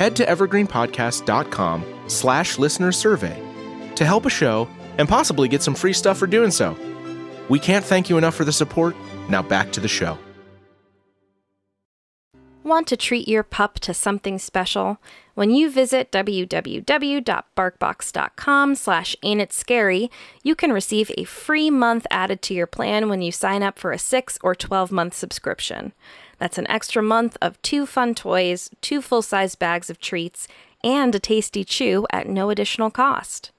Head to evergreenpodcast.com slash listener survey to help a show and possibly get some free stuff for doing so. We can't thank you enough for the support. Now back to the show. Want to treat your pup to something special? When you visit www.barkbox.com slash ain't it scary, you can receive a free month added to your plan when you sign up for a 6 or 12 month subscription. That's an extra month of two fun toys, two full-size bags of treats, and a tasty chew at no additional cost.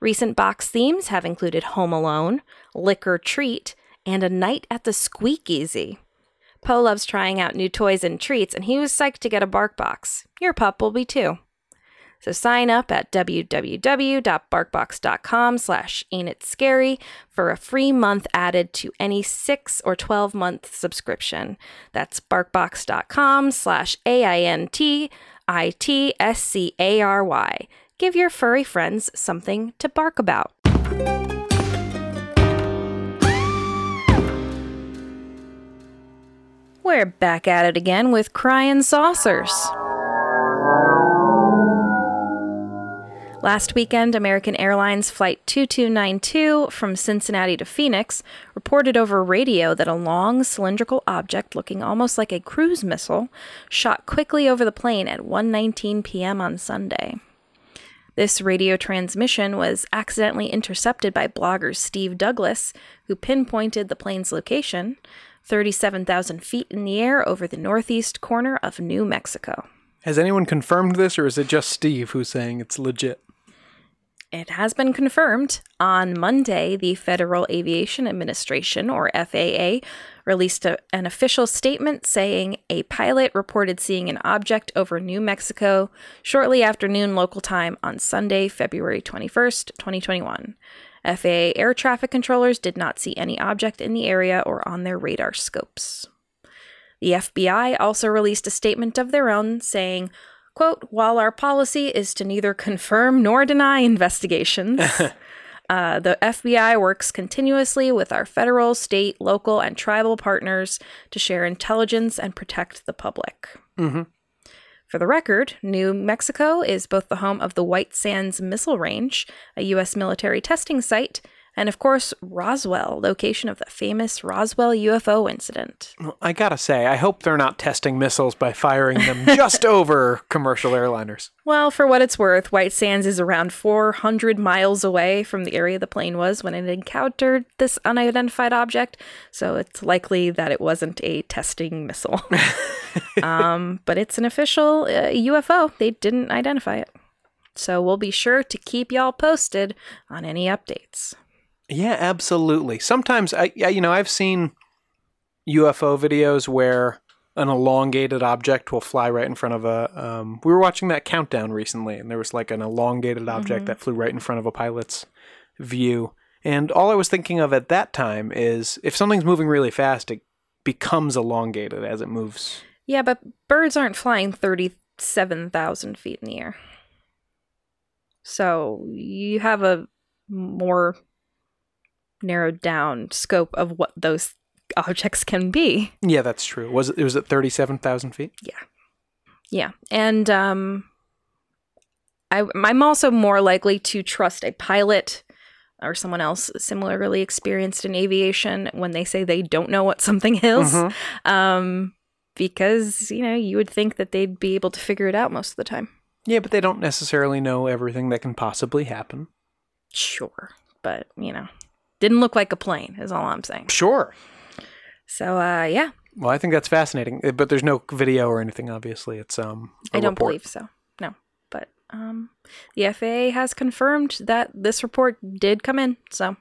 Recent box themes have included Home Alone, Liquor Treat, and A Night at the Squeakeasy. Poe loves trying out new toys and treats, and he was psyched to get a bark box. Your pup will be too. So sign up at www.barkbox.com slash ain't it scary for a free month added to any 6 or 12 month subscription. That's barkbox.com slash A-I-N-T-I-T-S-C-A-R-Y. Give your furry friends something to bark about. We're back at it again with Crying Saucers. Last weekend, American Airlines Flight 2292 from Cincinnati to Phoenix reported over radio that a long cylindrical object looking almost like a cruise missile shot quickly over the plane at 1:19 p.m. on Sunday. This radio transmission was accidentally intercepted by blogger Steve Douglas, who pinpointed the plane's location, 37,000 feet in the air over the northeast corner of New Mexico. Has anyone confirmed this, or is it just Steve who's saying it's legit? It has been confirmed. On Monday, the Federal Aviation Administration, or FAA, released a, an official statement saying a pilot reported seeing an object over New Mexico shortly after noon local time on Sunday, February 21st, 2021. FAA air traffic controllers did not see any object in the area or on their radar scopes. The FBI also released a statement of their own saying, quote, while our policy is to neither confirm nor deny investigations, uh, the FBI works continuously with our federal, state, local, and tribal partners to share intelligence and protect the public. Mm-hmm. For the record, New Mexico is both the home of the White Sands Missile Range, a U.S. military testing site, and of course, Roswell, location of the famous Roswell UFO incident. Well, I gotta say, I hope they're not testing missiles by firing them just over commercial airliners. Well, for what it's worth, White Sands is around 400 miles away from the area the plane was when it encountered this unidentified object, so it's likely that it wasn't a testing missile. um, but it's an official uh, UFO. They didn't identify it. So we'll be sure to keep y'all posted on any updates. Yeah, absolutely. Sometimes I, yeah, you know, I've seen UFO videos where an elongated object will fly right in front of a. Um, we were watching that countdown recently, and there was like an elongated object Mhm. that flew right in front of a pilot's view. And all I was thinking of at that time is if something's moving really fast, it becomes elongated as it moves. Yeah, but birds aren't flying 37,000 feet in the air. So you have a more narrowed down scope of what those objects can be. Yeah, that's true. Was it? It was at thirty-seven thousand feet. Yeah. Yeah, and um I I'm also more likely to trust a pilot or someone else similarly experienced in aviation when they say they don't know what something is. Mhm. Um because, you know, you would think that they'd be able to figure it out most of the time. Yeah, but they don't necessarily know everything that can possibly happen. Sure. But, you know, didn't look like a plane is all I'm saying. Sure. So uh yeah, Well, I think that's fascinating, uh, but there's no video or anything. Obviously, it's um. I don't believe so. No. But um the FAA has confirmed that this report did come in, so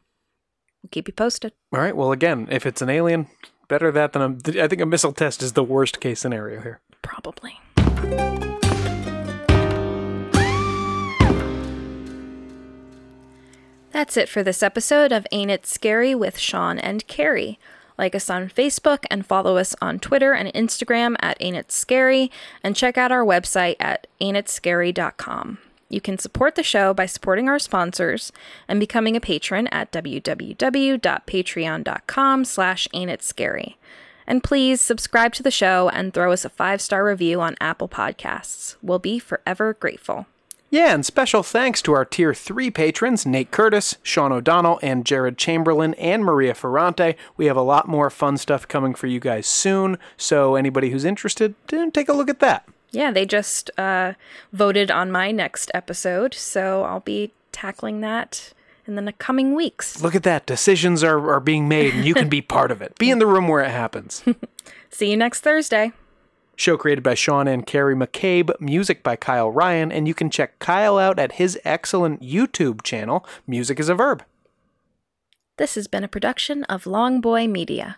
we'll keep you posted. All right. Well, again, if it's an alien, better that than a. I think a missile test is the worst case scenario here. Probably. That's it for this episode of Ain't It Scary with Sean and Carrie. Like us on Facebook and follow us on Twitter and Instagram at Ain't It Scary, and check out our website at ain'titscary.com. You can support the show by supporting our sponsors and becoming a patron at www.patreon.com slash ain'titscary. And please subscribe to the show and throw us a five-star review on Apple Podcasts. We'll be forever grateful. Yeah, and special thanks to our Tier 3 patrons Nate Curtis, Sean O'Donnell, and Jared Chamberlain, and Maria Ferrante. We have a lot more fun stuff coming for you guys soon, so anybody who's interested, take a look at that. Yeah, they just uh, voted on my next episode, so I'll be tackling that in the coming weeks. Look at that. Decisions are, are being made, and you can be part of it. Be in the room where it happens. See you next Thursday. Show created by Sean and Carrie McCabe, music by Kyle Ryan, and you can check Kyle out at his excellent YouTube channel, Music is a Verb. This has been a production of Long Boy Media.